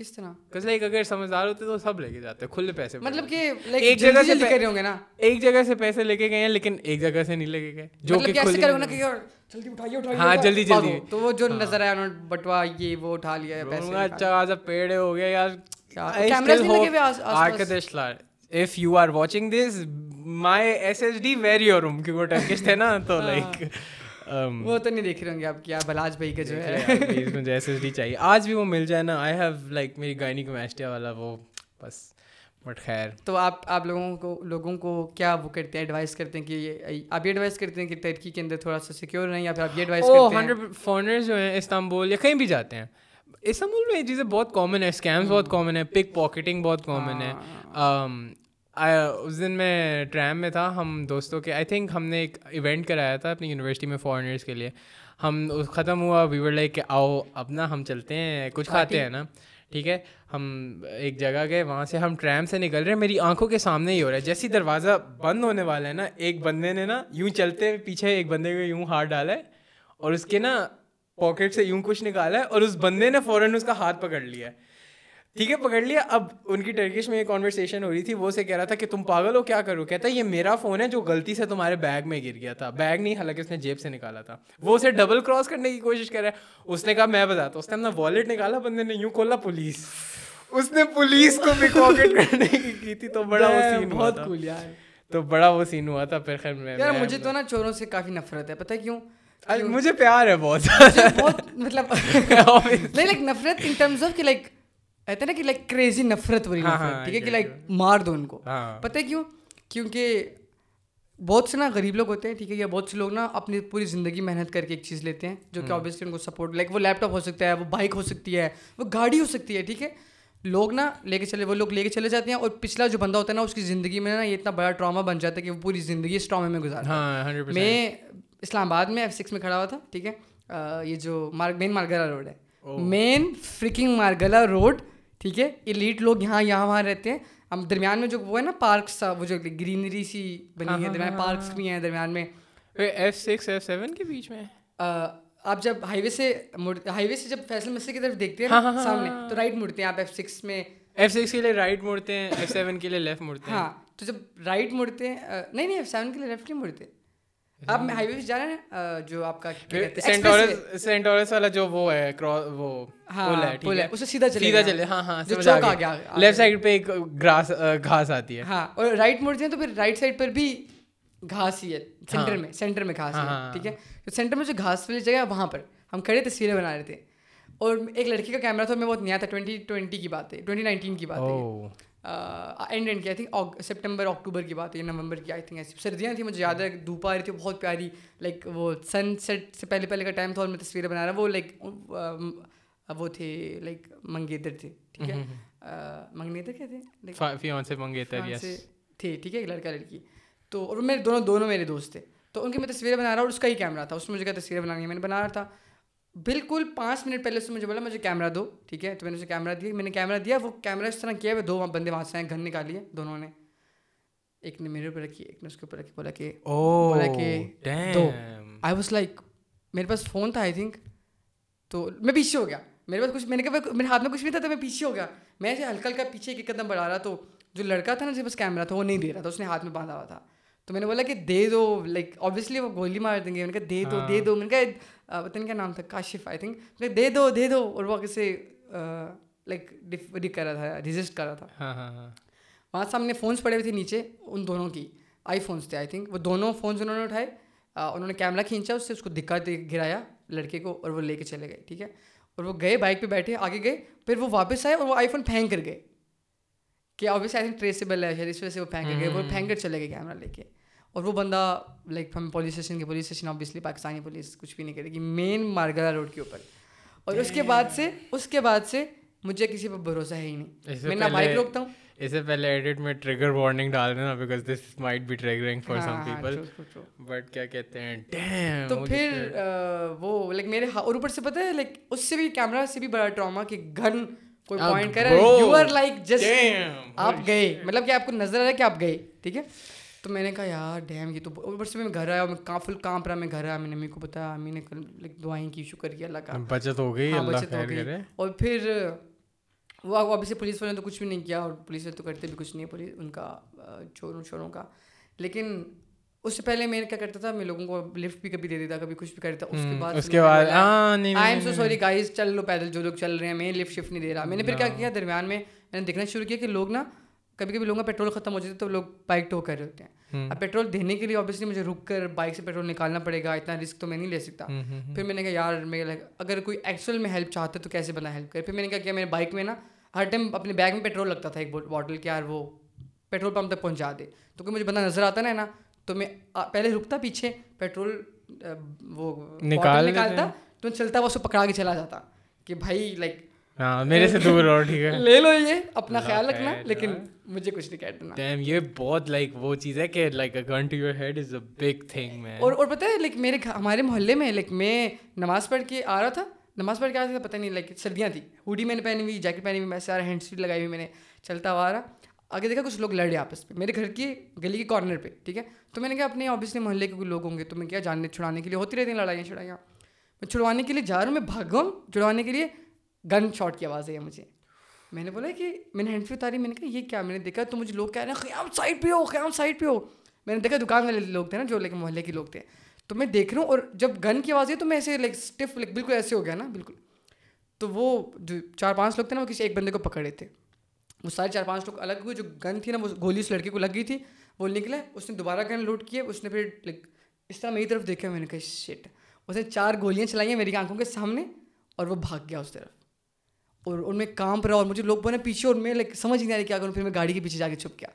کس طرح اگر سمجھدار ہوتے تو سب لے کے جاتے کھلے پیسے مطلب کہ ایک جگہ سے لے ہوں گے نا ایک جگہ سے پیسے لے کے گئے ہیں لیکن ایک جگہ سے نہیں لے کے گئے جو
جلدی جلدی تو وہ جو ہاں۔ نظر آیا انہوں نے بٹوا وہ اٹھا
لیا اچھا، پیڑ ہو گیا تو لائک ہاں۔
Um, وہ تو نہیں دیکھ رہے ہوں گے آپ کیا بلاج بھائی کا جو ہے
جو ایس ایس ڈی چاہیے آج بھی وہ مل جائے نا آئی ہیو لائک میری گائنی کو میسٹیا والا وہ بس بٹ خیر
تو آپ آپ لوگوں کو لوگوں کو کیا وہ کرتے ہیں ایڈوائس کرتے ہیں کہ آپ یہ ایڈوائز کرتے ہیں کہ ترکی کے اندر تھوڑا سا سیکیور رہیں یا پھر آپ یہ ایڈوائس
ہنڈریڈ فارنرز جو ہیں استنبول یا کہیں بھی جاتے ہیں استنبول میں یہ چیزیں بہت کامن ہے اسکیمس بہت کامن ہے پک پاکٹنگ بہت کامن ہے اس دن میں ٹریم میں تھا ہم دوستوں کے آئی تھنک ہم نے ایک ایونٹ کرایا تھا اپنی یونیورسٹی میں فارنرس کے لیے ہم ختم ہوا ویور لائک کہ آؤ اب نا ہم چلتے ہیں کچھ کھاتے ہیں نا ٹھیک ہے ہم ایک جگہ گئے وہاں سے ہم ٹریم سے نکل رہے ہیں میری آنکھوں کے سامنے ہی ہو رہا ہے جیسی دروازہ بند ہونے والا ہے نا ایک بندے نے نا یوں چلتے پیچھے ایک بندے کو یوں ہاتھ ڈالا ہے اور اس کے نا پاکٹ سے یوں کچھ نکالا ہے اور اس بندے نے فوراً اس کا ہاتھ پکڑ لیا ہے ٹھیک ہے پکڑ لیا اب ان کی ٹرکش میں یہ کانورسیشن ہو رہی تھی وہ اسے کہہ رہا تھا کہ تم پاگل ہو کیا کرو کہتا ہے یہ میرا فون ہے جو غلطی سے تمہارے بیگ میں گر گیا تھا بیگ نہیں حالانکہ اس نے جیب سے نکالا تھا وہ اسے ڈبل کراس کرنے کی کوشش کر رہا ہے اس نے کہا میں بتاتا اس نے اپنا والیٹ نکالا بندے نے یوں کھولا پولیس اس نے پولیس کو بھی پاکٹ کرنے کی کی تھی تو بڑا وہ سین بہت کھولیا ہے تو بڑا وہ سین ہوا تھا پھر خیر میں یار
مجھے تو نا چوروں سے کافی نفرت ہے پتہ کیوں
مجھے پیار ہے
بہت مطلب نہیں لائک نفرت ان ٹرمز آف کہ لائک کہتے ہیں نا کہ لائک کریزی نفرت نفرت ٹھیک ہے کہ لائک مار دو ان کو پتہ ہے کیوں کیونکہ بہت سے نا غریب لوگ ہوتے ہیں ٹھیک ہے یا بہت سے لوگ نا اپنی پوری زندگی محنت کر کے ایک چیز لیتے ہیں جو کہ آبیسلی ان کو سپورٹ لائک وہ لیپ ٹاپ ہو سکتا ہے وہ بائک ہو سکتی ہے وہ گاڑی ہو سکتی ہے ٹھیک ہے لوگ نا لے کے چلے وہ لوگ لے کے چلے جاتے ہیں اور پچھلا جو بندہ ہوتا ہے نا اس کی زندگی میں نا یہ اتنا بڑا ٹراما بن جاتا ہے کہ وہ پوری زندگی اس ٹرامے میں گزارتا ہے میں اسلام آباد میں ایف سکس میں کھڑا ہوا تھا ٹھیک ہے یہ جو مارک مین مارگرا روڈ ہے مین فریکنگ مارگلا روڈ ٹھیک ہے یہ لوگ یہاں یہاں وہاں رہتے ہیں ہم درمیان میں جو وہ ہے نا پارکس تھا وہ جو گرینری سی بنی ہے درمیان پارکس بھی ہیں درمیان
میں ایف سکس ایف سیون کے بیچ میں
آپ جب ہائی وے سے ہائی وے سے جب فیصل مسئلہ کی طرف دیکھتے ہیں سامنے تو رائٹ مڑتے ہیں آپ ایف سکس
میں ایف سکس کے لیے رائٹ مڑتے ہیں ایف سیون کے
لیے لیفٹ مڑتے ہیں ہاں تو جب رائٹ مڑتے ہیں نہیں نہیں ایف سیون کے لیے لیفٹ نہیں مڑتے ہیں اب ہائی وے جا رہے ہیں
جو آپ کا سینٹورس والا جو وہ ہے وہ ہاں، پل ہے اسے سیدھا چلے سیدھا چلے ہاں ہاں جو چوک آ گیا لیفٹ سائڈ پہ ایک گراس گھاس
آتی ہے ہاں اور رائٹ مڑتے ہیں تو پھر رائٹ سائڈ پر بھی گھاس ہی ہے سینٹر ہاں۔ میں سینٹر میں گھاس ہے ہاں، ٹھیک ہے تو سینٹر میں جو گھاس والی جگہ ہے وہاں پر ہم کھڑے تصویریں بنا رہے تھے اور ایک لڑکی کا کیمرہ تھا میں بہت نیا تھا ٹوئنٹی ٹوئنٹی کی بات ہے ٹوئنٹی نائنٹین کی بات ہے اینڈ اینڈ کی آئی تھنک سپٹمبر اکتوبر کی بات ہے نومبر کی آئی تھنک ایسی سردیاں تھیں مجھے یاد ہے دھوپ آ رہی تھی بہت پیاری لائک وہ سن سیٹ سے پہلے پہلے کا ٹائم تھا اور میں تصویریں بنا رہا وہ لائک وہ تھے لائک منگیتر تھے ٹھیک ہے
منگنیتر کے تھے
ٹھیک ہے ایک لڑکا لڑکی تو اور میرے دونوں دونوں میرے دوست تھے تو ان کی میں تصویریں بنا رہا اور اس کا ہی کیمرہ تھا اس میں مجھے کیا تصویریں بنانی ہے میں نے بنا رہا تھا بالکل پانچ منٹ پہلے سے مجھے بولا مجھے کیمرہ دو ٹھیک ہے تو میں نے اسے کیمرہ دیا میں نے کیمرہ دیا وہ کیمرہ اس طرح کیا میں دو بندے وہاں سے آئے گھر نکالیے دونوں نے ایک نے میرے اوپر رکھی ایک نے اس کے اوپر رکھی بولا کہ لائک میرے پاس فون تھا آئی تھنک تو میں پیچھے ہو گیا میرے پاس کچھ میں نے کہا میرے ہاتھ میں کچھ بھی تھا تو میں پیچھے ہو گیا میں ایسے ہلکا ہلکا پیچھے ایک قدم بڑھا رہا تو جو لڑکا تھا نا جس پاس کیمرہ تھا وہ نہیں دے رہا تھا اس نے ہاتھ میں باندھا ہوا تھا تو میں نے بولا کہ دے دو لائک آبویسلی وہ گولی مار دیں گے ان کا دے دو ہاں۔ دے دو ان کا وطن کیا نام تھا کاشف آئی تھنک دے دو دے دو اور وہ کسی لائک کر رہا تھا رجسٹ کر رہا تھا ہاں، ہاں، وہاں سامنے فونس پڑے ہوئے تھے نیچے ان دونوں کی آئی فونس تھے آئی تھنک وہ دونوں فونس انہوں نے اٹھائے انہوں نے کیمرہ کھینچا اس سے اس کو دے گرایا لڑکے کو اور وہ لے کے چلے گئے ٹھیک ہے اور وہ گئے بائک پہ بیٹھے آگے گئے پھر وہ واپس آئے اور وہ آئی فون پھینک کر گئے کہ آبویسلی آئی تھنک ٹریسیبل ہے اس وجہ سے وہ پھینکے گئے وہ hmm. پھینک کر چلے گئے کیمرہ لے کے اور وہ بندہ لائک ہم پولیس اسٹیشن کے police station obviously Pakistani police کچھ بھی نہیں کرے گی مین مارگلا روڈ کے اوپر اور اس کے بعد سے اس کے بعد سے مجھے کسی پہ بھروسہ ہے ہی نہیں میں نہ بائک روکتا ہوں اس سے پہلے ایڈٹ میں
ٹریگر وارننگ ڈال دینا because this might be triggering for some people but کیا کہتے ہیں ڈیم
تو پھر وہ لائک میرے اور اوپر سے پتہ ہے لائک اس سے بھی کیمرہ سے بھی بڑا ٹراما کہ گن میں گھر آیا میں نے امی کو بتایا امی نے پولیس والوں نے کچھ بھی نہیں کیا اور پولیس والے تو کرتے بھی کچھ نہیں کا چوروں چوروں کا لیکن اس سے پہلے میں کیا کرتا تھا میں لوگوں کو لفٹ بھی کبھی دے دیتا کبھی کچھ بھی کرتا اس کے بعد I am so sorry guys چل لو پیدل جو لوگ چل رہے ہیں میں لفٹ شفٹ نہیں دے رہا میں نے پھر کیا ہاں۔ کیا درمیان میں میں نے دیکھنا شروع کیا کہ لوگ نا کبھی کبھی لوگوں کا پیٹرول ختم ہو جاتا ہے تو لوگ بائک ٹو کر رہے ہوتے ہیں اب پیٹرول دینے کے لیے مجھے رک کر بائک سے پیٹرول نکالنا پڑے گا اتنا رسک تو میں نہیں لے سکتا پھر میں نے کہا یار میں اگر کوئی ایکچوئل میں ہیلپ چاہتا تو کیسے بنا ہیلپ کرے پھر میں نے کیا کیا میرے بائک میں نا ہر ٹائم اپنے بیگ میں پیٹرول لگتا تھا ایک بوٹل کہ یار وہ پیٹرول پمپ تک پہنچا دے تو مجھے بندہ نظر آتا ہے نا تو میں پہلے رکتا پیچھے پیٹرول وہ نکال نکالتا تو چلتا وہ سب پکڑا کے چلا جاتا کہ بھائی لائک ہاں، میرے سے دور اور ٹھیک ہے لے لو یہ اپنا خیال رکھنا لیکن مجھے کچھ نہیں کہنا ڈیم
یہ بہت لائک وہ
چیز ہے کہ like a gun to your head is a big thing man اور اور پتہ ہے لائک میرے ہمارے محلے میں لائک میں نماز پڑھ کے آ رہا تھا نماز پڑھ کے آ رہا تھا پتہ نہیں لائک سردیاں تھیں ہوڈی میں نے پہنی ہوئی جیکٹ پہنی ہوئی میں سارا ہینڈ سیٹ لگائی ہوئی میں نے چلتا ہوا آ رہا آگے دیکھا کچھ لوگ لڑے آپس پہ میرے گھر کی گلی کے کارنر پہ ٹھیک ہے تو میں نے کہا اپنے آبیسلی محلے کے لوگ ہوں گے تو میں کیا جاننے چھڑانے کے لیے ہوتی رہتی ہیں لڑائیاں چھڑائیاں میں چھڑوانے کے لیے جا رہا ہوں میں ہوں چھڑوانے کے لیے گن شاٹ کی آواز آئی ہے مجھے میں نے بولا کہ میں نے ہینڈ فری اتاری میں نے کہا یہ کیا میں نے دیکھا تو مجھے لوگ کہہ رہے ہیں خیام سائڈ پہ ہو خیام سائڈ پہ ہو میں نے دیکھا دکان والے لوگ تھے نا جو لے کے محلے کے لوگ تھے تو میں دیکھ رہا ہوں اور جب گن کی آواز آئی تو میں ایسے لائک اسٹف لائک بالکل ایسے ہو گیا نا بالکل تو وہ جو چار پانچ لوگ تھے نا وہ کسی ایک بندے کو پکڑے تھے وہ سارے چار پانچ لوگ الگ ہوئے جو گن تھی نا وہ گولی اس لڑکے کو لگ گئی تھی وہ نکلے اس نے دوبارہ گن لوٹ کیے اس نے پھر لائک اس طرح میری طرف دیکھا میں نے کہا شیٹ اس نے چار گولیاں چلائی ہیں میری آنکھوں کے سامنے اور وہ بھاگ گیا اس طرف اور ان میں کام رہا اور مجھے لوگ بولے پیچھے اور میں لائک سمجھ نہیں آ رہی کیا کروں پھر میں گاڑی کے پیچھے جا کے چھپ گیا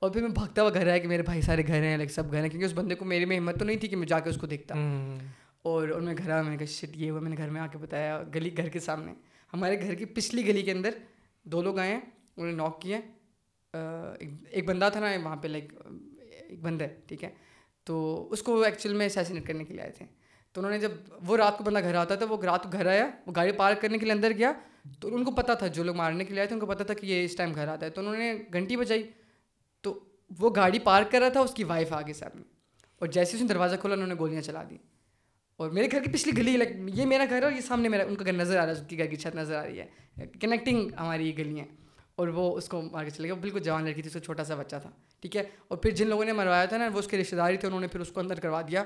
اور پھر میں بھاگتا ہوا گھر آیا کہ میرے بھائی سارے گھر ہیں لائک سب گھر ہیں کیونکہ اس بندے کو میرے میں ہمت تو نہیں تھی کہ میں جا کے اس کو دیکھتا اور ان میں گھر آیا میں نے کہا شیٹ یہ ہوا میں نے گھر میں آ کے بتایا گلی گھر کے سامنے ہمارے گھر کی پچھلی گلی کے اندر دو لوگ آئے ہیں انہوں نے ناک کیے ایک بندہ تھا نا وہاں پہ لائک ایک بندہ ٹھیک ہے تو اس کو وہ ایکچوئل میں سیسینیٹ کرنے کے لیے آئے تھے تو انہوں نے جب وہ رات کو بندہ گھر آتا تھا وہ رات کو گھر آیا وہ گاڑی پارک کرنے کے لیے اندر گیا تو ان کو پتہ تھا جو لوگ مارنے کے لیے آئے تھے ان کو پتہ تھا کہ یہ اس ٹائم گھر آتا ہے تو انہوں نے گھنٹی بجائی تو وہ گاڑی پارک کر رہا تھا اس کی وائف آ گئی سامنے اور جیسے اس نے دروازہ کھولا انہوں نے گولیاں چلا دیں اور میرے گھر کی پچھلی گلی یہ میرا گھر ہے اور یہ سامنے میرا ان کا گھر نظر آ رہا ہے اس کی گھر کی چھت نظر آ رہی ہے کنیکٹنگ ہماری یہ گلیاں اور وہ اس کو مار کے چلے گئے وہ بالکل جوان لڑکی تھی اس کو چھوٹا سا بچہ تھا ٹھیک ہے اور پھر جن لوگوں نے مروایا تھا نا وہ اس کے رشتے داری تھے انہوں نے پھر اس کو اندر کروا دیا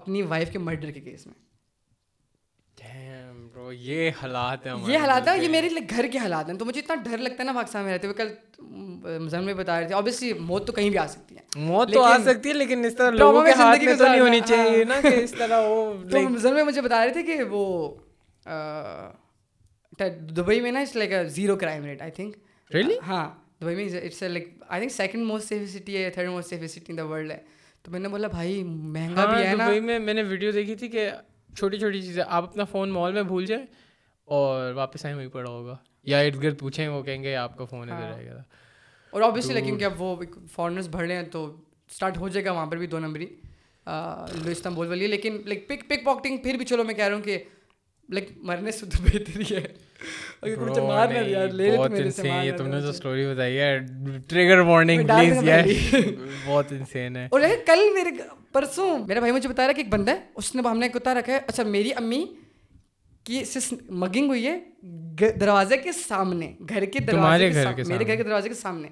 اپنی وائف کے مرڈر کے کیس میں یہ حالات ہیں یہ حالات ہیں یہ میرے گھر کے حالات ہیں تو مجھے اتنا ڈر لگتا ہے نا پاکستان میں رہتے ہوئے کل میں بتا رہے تھے اوبیسلی موت تو کہیں بھی آ سکتی ہے موت تو تو تو آ سکتی ہے لیکن اس اس طرح طرح لوگوں کے ہاتھ میں نہیں ہونی چاہیے نا وہ میں مجھے بتا رہے تھے کہ وہ دبئی میں نا اس like zero crime rate I think ہاں دبئی میں it's like I think second most most safe safe city city ہے ہے تھرڈ ان دا ورلڈ تو میں نے بولا بھائی مہنگا بھی ہے دبئی میں
میں نے ویڈیو دیکھی تھی کہ چھوٹی چھوٹی چیزیں آپ اپنا فون مال میں بھول جائیں اور واپس آئیں وہیں پڑا ہوگا یا ارد گرد پوچھیں وہ کہیں گے آپ کا فون ادھر رہے گا
اور آبویسلی لیکن کیونکہ اب وہ فارنرس بھر رہے ہیں تو اسٹارٹ ہو جائے گا وہاں پر بھی دو نمبری لوئن والی لیکن لائک پک پک پاکٹنگ پھر بھی چلو میں کہہ رہا ہوں کہ لائک مرنے سے تو ہے کل میرے پرسوں میرا بھائی مجھے بتا رہا کہ ایک بندہ ہے اس نے ہم نے کتا رکھا ہے اچھا میری امی کی مگنگ ہوئی ہے دروازے کے سامنے گھر کے دروازے میرے گھر کے دروازے کے سامنے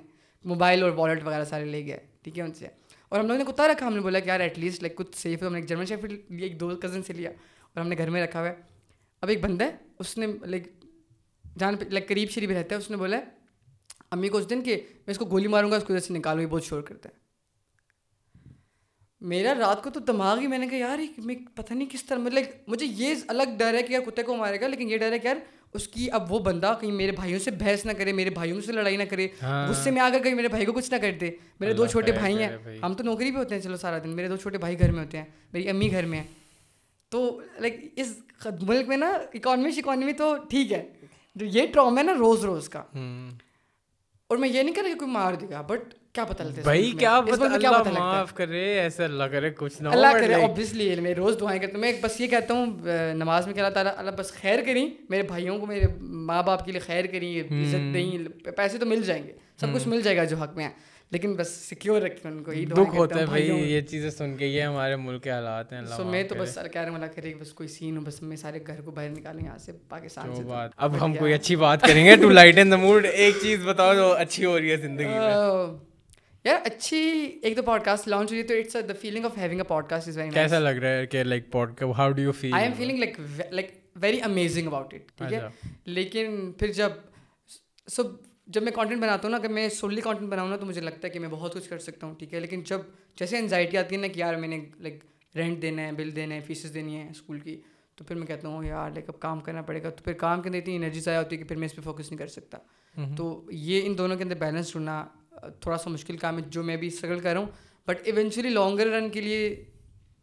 موبائل اور والیٹ وغیرہ سارے لے گئے ٹھیک ہے ان سے اور ہم لوگوں نے کتا رکھا ہم نے بولا کہ یار ایٹ لیسٹ لائک کچھ سیف ہے ہم نے ایک جرمن شیف لیا ایک دو کزن سے لیا اور ہم نے گھر میں رکھا ہوا ہے اب ایک بندہ ہے اس نے لائک جان پہ لائک قریب شریف رہتا ہے اس نے بولا امی کو اس دن کہ میں اس کو گولی ماروں گا اس کو ادھر سے نکالوں گی بہت شور کرتا ہے میرا رات کو تو دماغ ہی میں نے کہا یار میں پتہ نہیں کس طرح مطلب مجھے یہ الگ ڈر ہے کہ یار کتے کو مارے گا لیکن یہ ڈر ہے کہ یار اس کی اب وہ بندہ کہیں میرے بھائیوں سے بحث نہ کرے میرے بھائیوں سے لڑائی نہ کرے اس ہاں۔ سے میں آ کر کہیں میرے بھائی کو کچھ نہ کر دے میرے دو چھوٹے بھائی ہیں ہم تو نوکری پہ ہوتے ہیں چلو سارا دن میرے دو چھوٹے بھائی گھر میں ہوتے ہیں میری امی گھر میں ہیں تو لائک اس ملک میں نا اکانومی شکانمی تو ٹھیک ہے جو یہ ٹراما ہے نا روز روز کا اور میں یہ نہیں کہہ رہا کہ کوئی مار دے گا بٹ کیا پتہ پتہ لگتا ہے بھائی کیا معاف کرے کرے ایسا کچھ نہ اللہ پتا میں روز دعائیں کرتا ہوں میں بس یہ کہتا ہوں نماز میں کہ اللہ تعالیٰ اللہ بس خیر کریں میرے بھائیوں کو میرے ماں باپ کے لیے خیر کریں عزت دیں پیسے تو مل جائیں گے سب کچھ مل جائے گا جو حق میں ہے لیکن بس سیکیور رکھیں ان کو یہ دکھ ہوتا ہے بھائی یہ چیزیں سن کے یہ ہمارے ملک کے حالات ہیں سو میں تو بس کہہ رہا ہوں اللہ کرے بس کوئی سین ہو بس میں سارے گھر کو باہر نکالیں یہاں سے پاکستان سے بات اب ہم کوئی اچھی بات کریں گے to lighten the mood ایک چیز بتاؤ جو اچھی ہو رہی ہے زندگی میں یار اچھی ایک تو پوڈ کاسٹ لانچ ہوئی تو it's the feeling of having a podcast is very کیسا لگ رہا ہے کہ
like pod how do you feel I am feeling like like very amazing about it ٹھیک ہے
اچھا۔ لیکن پھر جب سب جب میں کانٹینٹ بناتا ہوں نا کہ میں سولی کانٹینٹ بناؤں نا تو مجھے لگتا ہے کہ میں بہت کچھ کر سکتا ہوں ٹھیک ہے لیکن جب جیسے انزائٹی آتی ہے نا کہ یار میں نے لائک رینٹ دینا ہے بل دینا ہے فیسز دینی ہے اسکول کی تو پھر میں کہتا ہوں oh یار لائک اب کام کرنا پڑے گا تو پھر کام کے اندر اتنی انرجی ضائع ہوتی ہے کہ پھر میں اس پہ فوکس نہیں کر سکتا تو یہ ان دونوں کے اندر بیلنس ڈھونڈنا تھوڑا سا مشکل کام ہے جو میں بھی اسٹرگل کر رہا ہوں بٹ ایونچولی لانگر رن کے لیے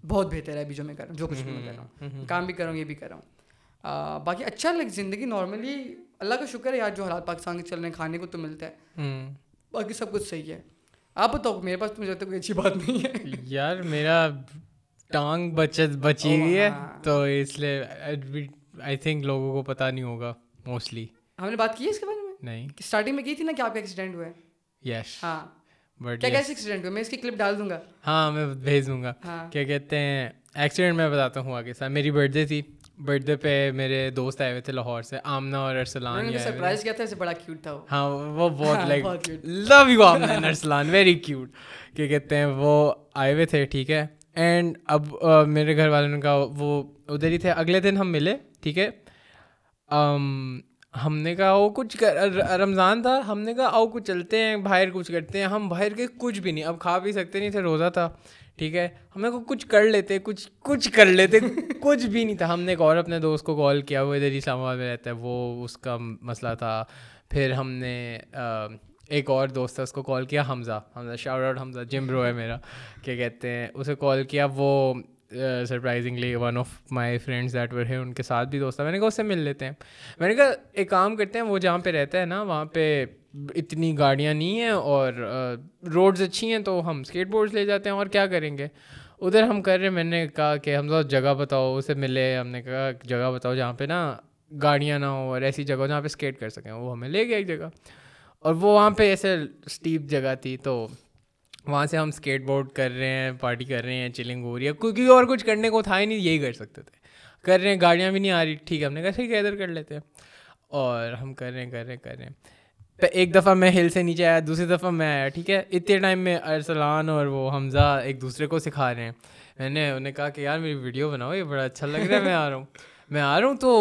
بہت بہتر ہے ابھی جو میں کر رہا ہوں جو کچھ بھی میں کر رہا ہوں کام بھی کر رہا ہوں یہ بھی کر رہا ہوں باقی اچھا لائک زندگی نارملی اللہ کا شکر ہے یار جو حالات پاکستان کے چل رہے ہیں کھانے کو تو ملتا ہے باقی سب کچھ صحیح ہے آپ بتاؤ میرے پاس تو کوئی اچھی بات نہیں ہے
یار میرا ٹانگ بچت بچی ہوئی ہے ہاں۔ تو اس لیے آئی تھنک لوگوں کو پتہ نہیں ہوگا موسٹلی
ہم نے بات کی ہے اس کے بارے میں نہیں اسٹارٹنگ میں کی تھی نا کہ آپ کا ایکسیڈنٹ ہوا ہے یس ہاں
ہاں میں بھیج دوں گا ہاں۔ کیا کہتے ہیں ایکسیڈنٹ میں بتاتا ہوں آگے سر میری برتھ ڈے تھی برتھ ڈے پہ میرے دوست آئے ہوئے تھے لاہور سے آمنا اور ارسلان
سرپرائز کیا
تھا کہتے ہیں وہ آئے ہوئے تھے ٹھیک ہے اینڈ اب میرے گھر والوں کا وہ ادھر ہی تھے اگلے دن ہم ملے ٹھیک ہے ہم نے کہا وہ کچھ رمضان تھا ہم نے کہا آؤ کچھ چلتے ہیں باہر کچھ کرتے ہیں ہم باہر کے کچھ بھی نہیں اب کھا بھی سکتے نہیں تھے روزہ تھا ٹھیک ہے ہمیں کو کچھ کر لیتے کچھ کچھ کر لیتے کچھ بھی نہیں تھا ہم نے ایک اور اپنے دوست کو کال کیا وہ ادھر اسلام آباد میں رہتا ہے وہ اس کا مسئلہ تھا پھر ہم نے ایک اور دوست تھا اس کو کال کیا حمزہ حمزہ شاور حمزہ جم رو ہے میرا کیا کہتے ہیں اسے کال کیا وہ surprisingly one of my friends that were ہے ان کے ساتھ بھی دوست ہے میں نے کہا اس سے مل لیتے ہیں میں نے کہا ایک کام کرتے ہیں وہ جہاں پہ رہتا ہے نا وہاں پہ اتنی گاڑیاں نہیں ہیں اور روڈز اچھی ہیں تو ہم اسکیٹ بورڈس لے جاتے ہیں اور کیا کریں گے ادھر ہم کر رہے ہیں میں نے کہا کہ ہم سب جگہ بتاؤ اسے ملے ہم نے کہا جگہ بتاؤ جہاں پہ نا گاڑیاں نہ ہوں اور ایسی جگہ جہاں پہ اسکیٹ کر سکیں وہ ہمیں لے گیا ایک جگہ اور وہ وہاں پہ ایسے اسٹیپ جگہ تھی تو وہاں سے ہم اسکیٹ بورڈ کر رہے ہیں پارٹی کر رہے ہیں چلنگ ہو رہی ہے کیونکہ اور کچھ کرنے کو تھا ہی نہیں یہی کر سکتے تھے کر رہے ہیں گاڑیاں بھی نہیں آ رہی ٹھیک ہے ٹھیک ہے ادھر کر لیتے ہیں اور ہم کر رہے ہیں کر رہے ہیں کر رہے ہیں ایک دفعہ میں ہل سے نیچے آیا دوسری دفعہ میں آیا ٹھیک ہے اتنے ٹائم میں ارسلان اور وہ حمزہ ایک دوسرے کو سکھا رہے ہیں میں نے انہیں کہا کہ یار میری ویڈیو بناؤ یہ بڑا اچھا لگ رہا ہے میں آ رہا ہوں میں آ رہا ہوں تو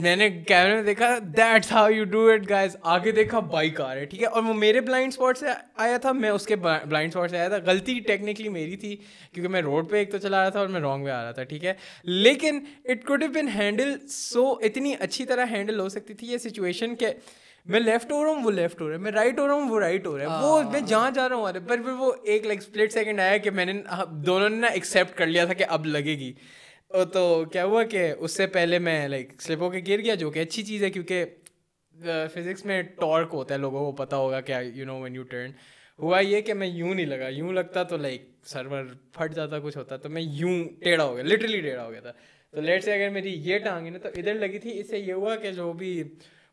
میں نے کیمرے میں دیکھا that's how you do it guys آگے دیکھا بائک آ رہا ہے ٹھیک ہے اور وہ میرے بلائنڈ اسپاٹ سے آیا تھا میں اس کے بلائنڈ اسپاٹ سے آیا تھا غلطی ٹیکنیکلی میری تھی کیونکہ میں روڈ پہ ایک تو چلا رہا تھا اور میں رانگ وے آ رہا تھا ٹھیک ہے لیکن it could been handle so اتنی اچھی طرح ہینڈل ہو سکتی تھی یہ سچویشن کہ میں لیفٹ ہو رہا ہوں وہ لیفٹ ہو رہا ہے میں رائٹ ہو رہا ہوں وہ رائٹ ہو رہا ہے وہ میں جہاں جا رہا ہوں ارے پر پھر وہ ایک لائک اسپلٹ سیکنڈ آیا کہ میں نے دونوں نے نا ایکسیپٹ کر لیا تھا کہ اب لگے گی تو کیا ہوا کہ اس سے پہلے میں لائک سلپ ہو کے گر گیا جو کہ اچھی چیز ہے کیونکہ فزکس uh, میں ٹارک ہوتا ہے لوگوں کو پتا ہوگا کہ you know when you turn ہوا یہ کہ میں یوں نہیں لگا یوں لگتا تو لائک سرور پھٹ جاتا کچھ ہوتا تو میں یوں ٹیڑھا ہو گیا لٹرلی ٹیڑھا ہو گیا تھا تو لیٹ سے اگر میری یہ ہے نا تو ادھر لگی تھی اس سے یہ ہوا کہ جو بھی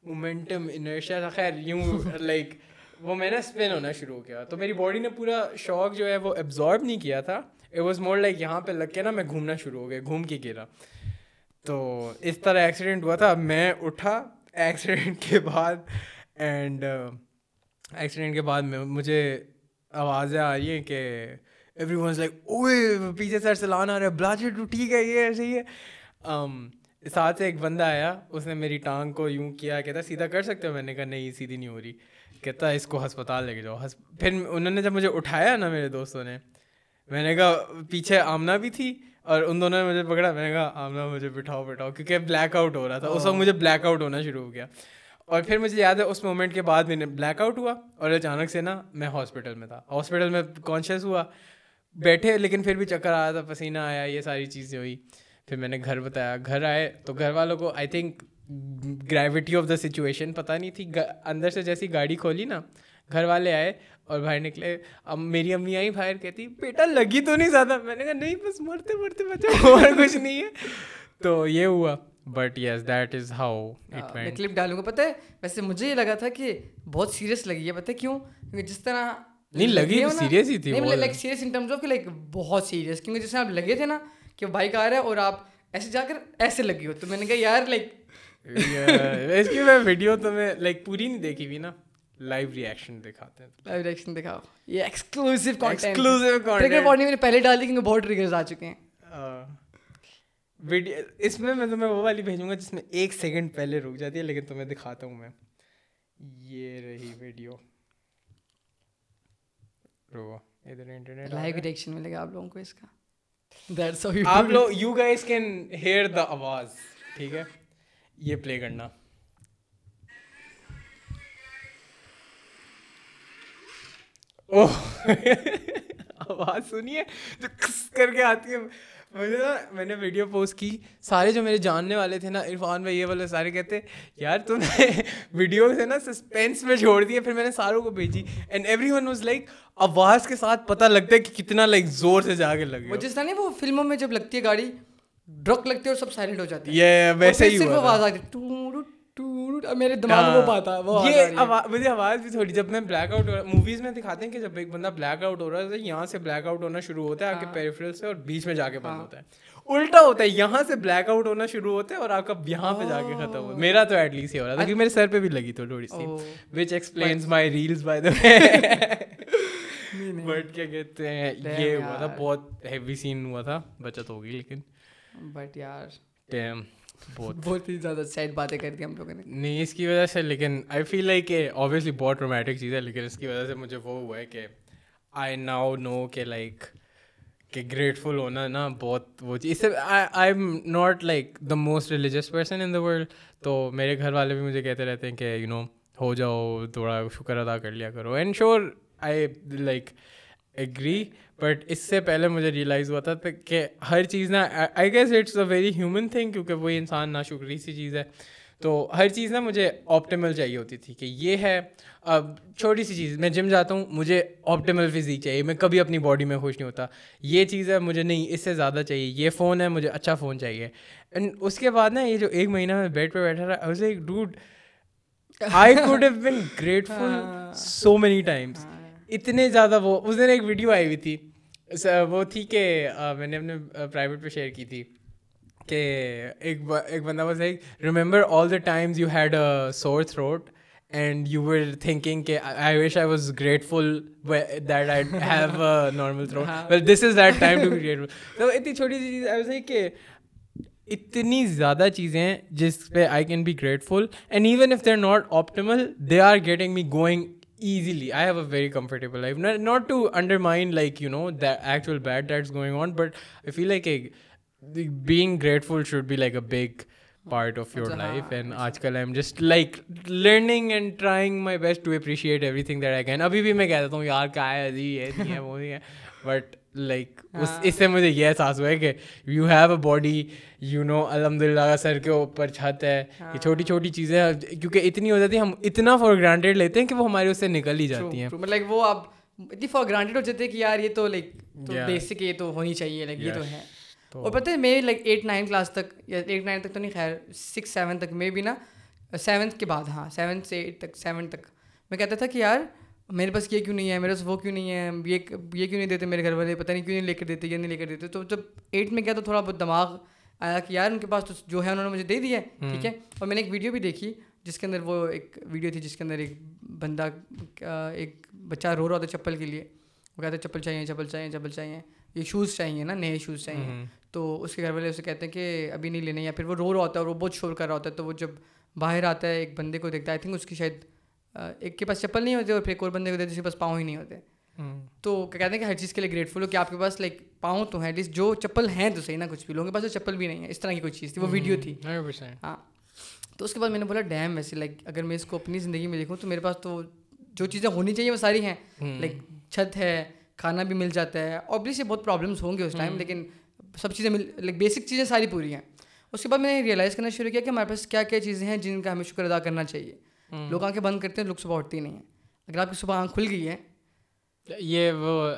مومینٹم انرشیا تھا خیر یوں لائک وہ میں نے اسپن ہونا شروع کیا تو میری باڈی نے پورا شوق جو ہے وہ ایبزارب نہیں کیا تھا اٹ واز مور لائک یہاں پہ لگ کے نا میں گھومنا شروع ہو گیا گھوم کے گرا تو اس طرح ایکسیڈنٹ ہوا تھا میں اٹھا ایکسیڈنٹ کے بعد اینڈ ایکسیڈنٹ uh, کے بعد میں مجھے آوازیں آ رہی ہیں کہ ایوری ونز لائک اوے پیچھے سر سے لان آ رہا بلاسٹ ٹھیک ہے یہ ایسے ہی ہے ساتھ سے ایک بندہ آیا اس نے میری ٹانگ کو یوں کیا کہتا سیدھا کر سکتے ہو میں نے کہا نہیں سیدھی نہیں ہو رہی کہتا اس کو ہسپتال لے کے جاؤ پھر انہوں نے جب مجھے اٹھایا نا میرے دوستوں نے میں نے کہا پیچھے آمنا بھی تھی اور ان دونوں نے مجھے پکڑا میں نے کہا آمنا مجھے بٹھاؤ بٹھاؤ کیونکہ بلیک آؤٹ ہو رہا تھا اس وقت مجھے بلیک آؤٹ ہونا شروع ہو گیا اور پھر مجھے یاد ہے اس مومنٹ کے بعد میں نے بلیک آؤٹ ہوا اور اچانک سے نا میں ہاسپٹل میں تھا ہاسپٹل میں کانشیس ہوا بیٹھے لیکن پھر بھی چکر آیا تھا پسینہ آیا یہ ساری چیزیں ہوئی پھر میں نے گھر بتایا گھر آئے تو گھر والوں کو I think gravity of the situation پتہ نہیں تھی اندر سے جیسی گاڑی کھولی نا گھر والے آئے اور باہر نکلے اب میری امی آئی باہر کہتی بیٹا لگی تو نہیں زیادہ میں نے کہا نہیں بس مرتے مرتے بچا اور کچھ نہیں ہے تو یہ ہوا but yes that is how
clip ڈالوں گا پتہ ہے ویسے مجھے یہ لگا تھا کہ بہت سیریس لگی ہے پتہ کیوں کیونکہ جس طرح نہیں لگی سیریس ہی تھی like serious in terms of کہ لائک بہت سیریس کیونکہ جس طرح آپ لگے تھے نا کہ بائک آ رہا ہے اور آپ ایسے جا کر ایسے لگی ہو تو میں نے کہا یار لائک
اس کی میں ویڈیو تو میں لائک پوری نہیں دیکھی ہوئی نا لائیو ریئیکشن دکھاتے ہیں لائیو ریئیکشن دکھاؤ یہ exclusive content exclusive content trigger warning میں نے پہلے ڈال دی کیونکہ بہت ٹرگرز آ چکے ہیں اس میں میں تمہیں وہ والی بھیجوں گا جس میں ایک سیکنڈ پہلے رک جاتی ہے لیکن تمہیں دکھاتا ہوں میں یہ رہی ویڈیو رو ادھر انٹرنیٹ لائیو ریئیکشن ملے گا آپ لوگوں کو اس کا دیٹس ہاؤ یو آپ لوگ you guys can hear the آواز ٹھیک ہے یہ پلے کرنا آواز سنیے جو کس کر کے آتی ہے مجھے نا میں نے ویڈیو پوسٹ کی سارے جو میرے جاننے والے تھے نا عرفان بھائی یہ والے سارے کہتے یار تم نے ویڈیو سے نا سسپینس میں چھوڑ دیے پھر میں نے ساروں کو بھیجی and every one was like آواز کے ساتھ پتہ لگتا ہے کہ کتنا لائک زور سے جا کے لگے
جس طرح وہ فلموں میں جب لگتی ہے گاڑی ڈرک لگتی ہے اور سب سائلنٹ ہو جاتی ہے میرے دماغ میں پاتا ہاں۔ یہ مجھے آواز بھی تھوڑی جب میں بلیک آؤٹ موویز میں دکھاتے ہیں کہ جب ایک بندہ بلیک آؤٹ ہو رہا ہے یہاں سے بلیک آؤٹ ہونا شروع ہوتا ہے آپ کے پیریفرل سے اور بیچ میں جا کے بند ہاں۔ ہوتا ہے الٹا ہوتا ہے یہاں سے بلیک آؤٹ ہونا شروع ہوتا ہے اور آپ کا یہاں پہ جا کے ختم ہوتا میرا تو ایٹ لیسٹ یہ ہو رہا تھا کیونکہ میرے سر پہ بھی لگی تو تھوڑی سی which explains my reels by the but کیا کہتے ہیں یہ ہوا تھا بہت ہیوی سین ہوا تھا بچت ہوگی لیکن بٹ یار بہت ہی زیادہ سیڈ باتیں کر دی ہم لوگوں نے
نہیں اس کی وجہ سے لیکن آئی فیل لائک کہ آبویسلی بہت رومانٹک چیز ہے لیکن اس کی وجہ سے مجھے وہ ہوا ہے کہ آئی ناؤ نو کہ لائک کہ گریٹفل ہونا نا بہت وہ چیز اس سے I am not like the most religious person in the world تو میرے گھر والے بھی مجھے کہتے رہتے ہیں کہ یو نو ہو جاؤ تھوڑا شکر ادا کر لیا کرو and sure I like agree but اس سے پہلے مجھے ریئلائز ہوا تھا کہ ہر چیز نا I guess it's a very human thing کیونکہ وہی انسان نا شکریہ سی چیز ہے تو ہر چیز نا مجھے آپٹیمل چاہیے ہوتی تھی کہ یہ ہے اب چھوٹی سی چیز میں جم جاتا ہوں مجھے آپٹیمل فزیک چاہیے میں کبھی اپنی باڈی میں خوش نہیں ہوتا یہ چیز ہے مجھے نہیں اس سے زیادہ چاہیے یہ فون ہے مجھے اچھا فون چاہیے اینڈ اس کے بعد نا یہ جو ایک مہینہ میں بیڈ پہ بیٹھا رہا was dude I been grateful so many times اتنے زیادہ وہ اس دن ایک ویڈیو آئی ہوئی تھی وہ تھی کہ میں نے اپنے پرائیویٹ پہ شیئر کی تھی کہ ایک ایک بندہ بس ہے remember all the times you had a sore throat and you were thinking کہ I wish I was grateful that I have a normal throat well this is that time to grateful تو اتنی چھوٹی سی چیز آئی کہ اتنی زیادہ چیزیں ہیں جس پہ I can be grateful and even if they are not optimal they are getting me going easily I have a very comfortable life not to undermine like you know actual bad that is going on but I feel like a grateful should be like a big part of your life and آج کل I'm just like learning and trying my best to appreciate every thing that I can ابھی بھی میں کہہ دیتا ہوں یار کا جی ہے نہیں ہے وہ نہیں ہے بٹ لائک ah. اس سے مجھے یہ احساس ہوا ہے کہ you have a body you know الحمد للہ سر کے اوپر چھت ہے یہ ہاں. چھوٹی چھوٹی چیزیں کیونکہ اتنی ہو جاتی ہے ہم اتنا فار گرانٹیڈ لیتے ہیں کہ وہ ہماری اس سے نکل ہی جاتی ہیں
لائک وہ آپ اتنی فار گرانٹیڈ ہو جاتے ہیں کہ یار یہ تو لائک بیسک یہ تو ہونی چاہیے لائک یہ تو ہے اور پتہ ہے میں لائک ایٹ نائنتھ کلاس تک یا ایٹ نائنتھ تک تو نہیں خیر سکس سیون تک میں بھی نا سیونتھ کے بعد ہاں سیونتھ سے ایٹ تک سیون تک میں کہتا تھا کہ یار میرے پاس یہ کیوں نہیں ہے میرے پاس وہ کیوں نہیں ہے یہ یہ کیوں نہیں دیتے میرے گھر والے پتہ نہیں کیوں نہیں لے کر دیتے یہ نہیں لے کر دیتے تو جب ایٹ میں کیا تو تھوڑا بہت دماغ آیا کہ یار ان کے پاس تو جو ہے انہوں نے مجھے دے دیا ٹھیک ہے اور میں نے ایک ویڈیو بھی دیکھی جس کے اندر وہ ایک ویڈیو تھی جس کے اندر ایک بندہ ایک بچہ رو رہا تھا چپل کے لیے وہ کہتے ہیں چپل چاہیے چپل چاہیے چپل چاہیے یہ شوز چاہیے نا نئے شوز چاہیے تو اس کے گھر والے اسے کہتے ہیں کہ ابھی نہیں لینے یا پھر وہ رو رہا ہوتا ہے اور وہ بہت شور کر رہا ہوتا ہے تو وہ جب باہر آتا ہے ایک بندے کو دیکھتا ہے آئی تھنک اس کی شاید ایک کے پاس چپل نہیں ہوتے اور پھر ایک اور بندے ہوتے دیتے جس کے پاس پاؤں ہی نہیں ہوتے تو کیا کہتے ہیں کہ ہر چیز کے لیے گریٹفل ہو کہ آپ کے پاس لائک پاؤں تو ہیں ایٹ لیسٹ جو چپل ہیں تو صحیح نہ کچھ بھی لوگوں کے پاس تو چپل بھی نہیں ہے اس طرح کی کوئی چیز تھی وہ ویڈیو تھی ہاں تو اس کے بعد میں نے بولا ڈیم ویسے لائک اگر میں اس کو اپنی زندگی میں دیکھوں تو میرے پاس تو جو چیزیں ہونی چاہیے وہ ساری ہیں لائک چھت ہے کھانا بھی مل جاتا ہے ابلیس یہ بہت پرابلمس ہوں گے اس ٹائم لیکن سب چیزیں مل لائک بیسک چیزیں ساری پوری ہیں اس کے بعد میں نے ریئلائز کرنا شروع کیا کہ ہمارے پاس کیا کیا چیزیں ہیں جن کا ہمیں شکر ادا کرنا چاہیے Hmm. لوگ آنکھیں بند کرتے ہیں لوگ صبح اٹھتی نہیں ہیں اگر آپ کی صبح آنکھ کھل گئی
ہے یہ وہ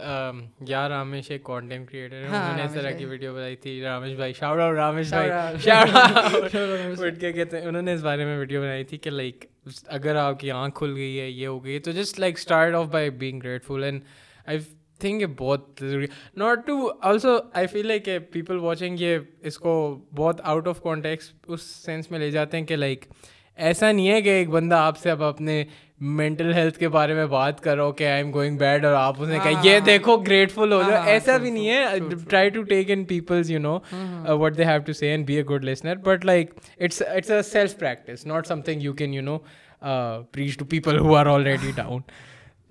یار رامیش ایک کانٹینٹ کریٹر ہے ہاں، انہوں نے اس طرح کی ویڈیو بنائی تھی رامیش بھائی شاورا اور رامیشاٹھ کے انہوں نے اس بارے میں ویڈیو بنائی تھی کہ لائک اگر آپ کی آنکھ کھل گئی ہے یہ ہو گئی تو just like start off by being grateful and I think یہ بہت ضروری not to also I feel like people watching یہ اس کو بہت آؤٹ آف کانٹیکس اس سینس میں لے جاتے ہیں کہ لائک ایسا نہیں ہے کہ ایک بندہ آپ سے اب اپنے مینٹل ہیلتھ کے بارے میں بات کرو کہ آئی ایم گوئنگ بیڈ اور آپ اس نے کہا یہ ہاں. دیکھو گریٹفل ہو جاؤ ہاں، ہاں، ایسا بھی نہیں ہے try to take in peoples you know what they have to see and be a good listener but like it's it's a self practice not some thing you can you know preach to people who are already down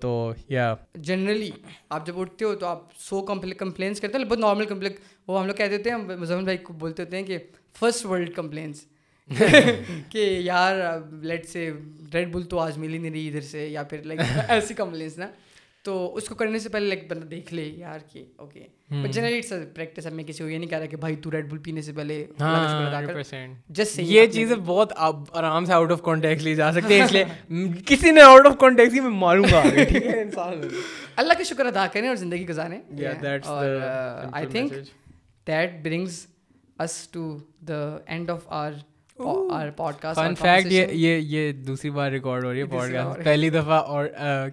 تو یا
generally آپ جب اٹھتے ہو تو آپ سو compliance کرتے ہیں بہت نارمل کمپلیکس وہ ہم لوگ کہہ دیتے ہیں ہم مظہر بھائی کو بولتے ہوتے ہیں کہ فرسٹ ورلڈ کمپلینس کہ یار لیٹ سے ریڈ بل تو آج مل ہی نہیں رہی ادھر سے یا پھر لائک ایسی کمپلینس نا تو اس کو کرنے سے پہلے لائک بندہ دیکھ لے یار کہ okay but generally it's practice ہمیں کسی کو یہ نہیں کہہ رہا کہ بھائی تو ریڈ بل پینے سے پہلے جس ہاں، یہ چیز بہت اب آرام سے آؤٹ آف کانٹیکٹ لی جا سکتی ہے اس لیے کسی نے آؤٹ آف کانٹیکٹ میں ماروں گا اللہ کا شکر ادا کریں اور زندگی گزاریں اور I think that brings us to the end of our دوسری بار کاسٹ پہلی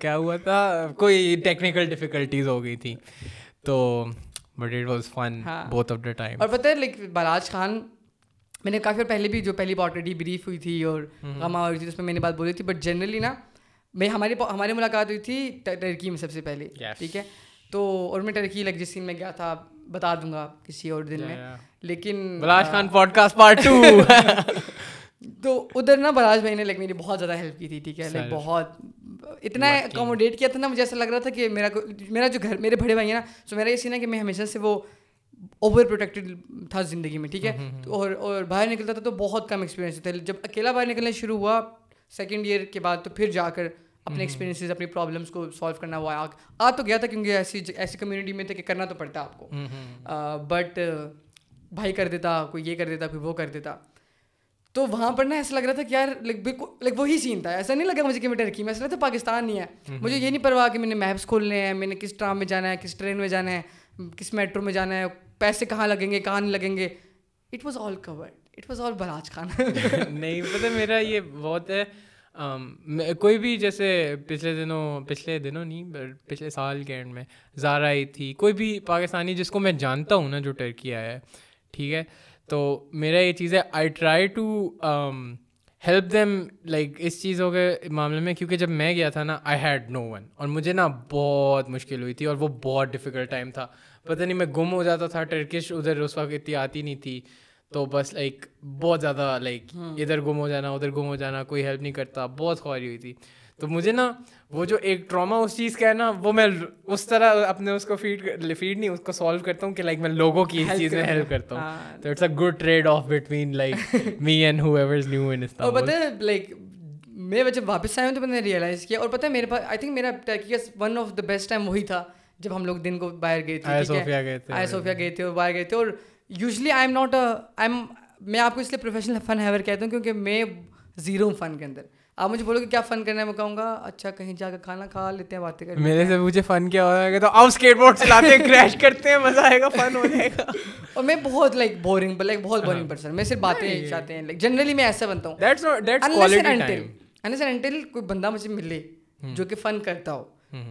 ہوا تھا کوئی ہو گئی تھی ہے لائک بالاج خان میں نے کافی پہلے بھی جو پہلی آٹریڈی بریف ہوئی تھی اور میں نے بات بولی تھی بٹ جنرلی نا میں ہماری ہماری ملاقات ہوئی تھی ٹرکی میں سب سے پہلے ٹھیک ہے تو اور میں ٹرکی لگ جس سین میں گیا تھا بتا دوں گا کسی اور دن میں لیکن تو ادھر نا براج بھائی نے لائک میری بہت زیادہ ہیلپ کی تھی ٹھیک ہے لائک بہت اتنا اکوموڈیٹ کیا تھا نا مجھے ایسا لگ رہا تھا کہ میرا میرا جو گھر میرے بڑے بھائی ہیں نا سو میرا یہ سین ہے کہ میں ہمیشہ سے وہ اوور پروٹیکٹیڈ تھا زندگی میں ٹھیک ہے اور اور باہر نکلتا تھا تو بہت کم ایکسپیرینس تھا جب اکیلا باہر نکلنا شروع ہوا سیکنڈ ایئر کے بعد تو پھر جا کر اپنے ایکسپیرینس اپنی پرابلمس کو سالو کرنا ہوا آ تو گیا تھا کیونکہ ایسی ایسی کمیونٹی میں تھے کہ کرنا تو پڑتا آپ کو بٹ بھائی کر دیتا کوئی یہ کر دیتا کوئی وہ کر دیتا تو وہاں پر نا ایسا لگ رہا تھا کہ یار لائک وہی سین تھا ایسا نہیں لگا مجھے کہ میں ٹرکی میں ایسا لگتا پاکستان نہیں ہے مجھے یہ نہیں پرواہ کہ میں نے میپس کھولنے ہیں میں نے کس ٹرام میں جانا ہے کس ٹرین میں جانا ہے کس میٹرو میں جانا ہے پیسے کہاں لگیں گے کہاں نہیں لگیں گے it was all chord it was all براج خان نہیں پتہ میرا یہ بہت ہے Um, کوئی بھی جیسے پچھلے دنوں پچھلے دنوں نہیں پچھلے سال کے اینڈ میں زارا آئی تھی کوئی بھی پاکستانی جس کو میں جانتا ہوں نا جو ٹرکی آیا ہے ٹھیک ہے تو میرا یہ چیز ہے I try to help them like اس چیزوں کے معاملے میں کیونکہ جب میں گیا تھا نا آئی ہیڈ نو ون اور مجھے نا بہت مشکل ہوئی تھی اور وہ بہت ڈفیکلٹ ٹائم تھا پتہ نہیں میں گم ہو جاتا تھا ٹرکش ادھر اس وقت اتنی آتی نہیں تھی تو بس لائک بہت زیادہ لائک ہاں۔ ادھر گم ہو جانا ادھر گم ہو جانا کوئی ہیلپ نہیں کرتا بہت خواہش ہوئی تھی تو مجھے نا وہ جو ایک ٹراما اس چیز کا ہے نا وہ میں اس طرح اپنے اس کو فیڈ فیڈ نہیں اس کو سالو کرتا ہوں کہ لائک میں لوگوں کی اس چیز میں ہیلپ کرتا ہوں ہاں۔ تو it's a good trade off between like me and whoever is new Insta اور پتہ ہے لائک میرے بچے واپس آئے ہوں تو میں نے ریئلائز کیا اور پتہ ہے میرے پاس آئی تھنک میرا tax one of the best time وہی تھا جب ہم لوگ دن کو باہر گئے تھے آئے صوفیہ گئے تھے آئے صوفیہ گئے تھے اور باہر گئے تھے اور usually I am not I am میں آپ کو اس لیے پروفیشنل فن ہیور کہتا ہوں کیونکہ میں زیرو ہوں فن کے اندر آپ مجھے بولو گے کیا فن کرنا ہے میں کہوں گا اچھا کہیں جا کے کھانا کھا لیتے ہیں باتیں کر میرے سے مجھے فن کیا ہو جائے گا تو آپ اسکیٹ بورڈ چلاتے ہیں کریش کرتے ہیں مزہ آئے گا فن ہو جائے گا اور میں بہت لائک بورنگ لائک بہت بورنگ ہاں۔ پرسن میں صرف باتیں چاہتے ہیں لائک جنرلی میں ایسا بنتا ہوں انٹل کوئی بندہ مجھے ملے جو کہ فن کرتا ہو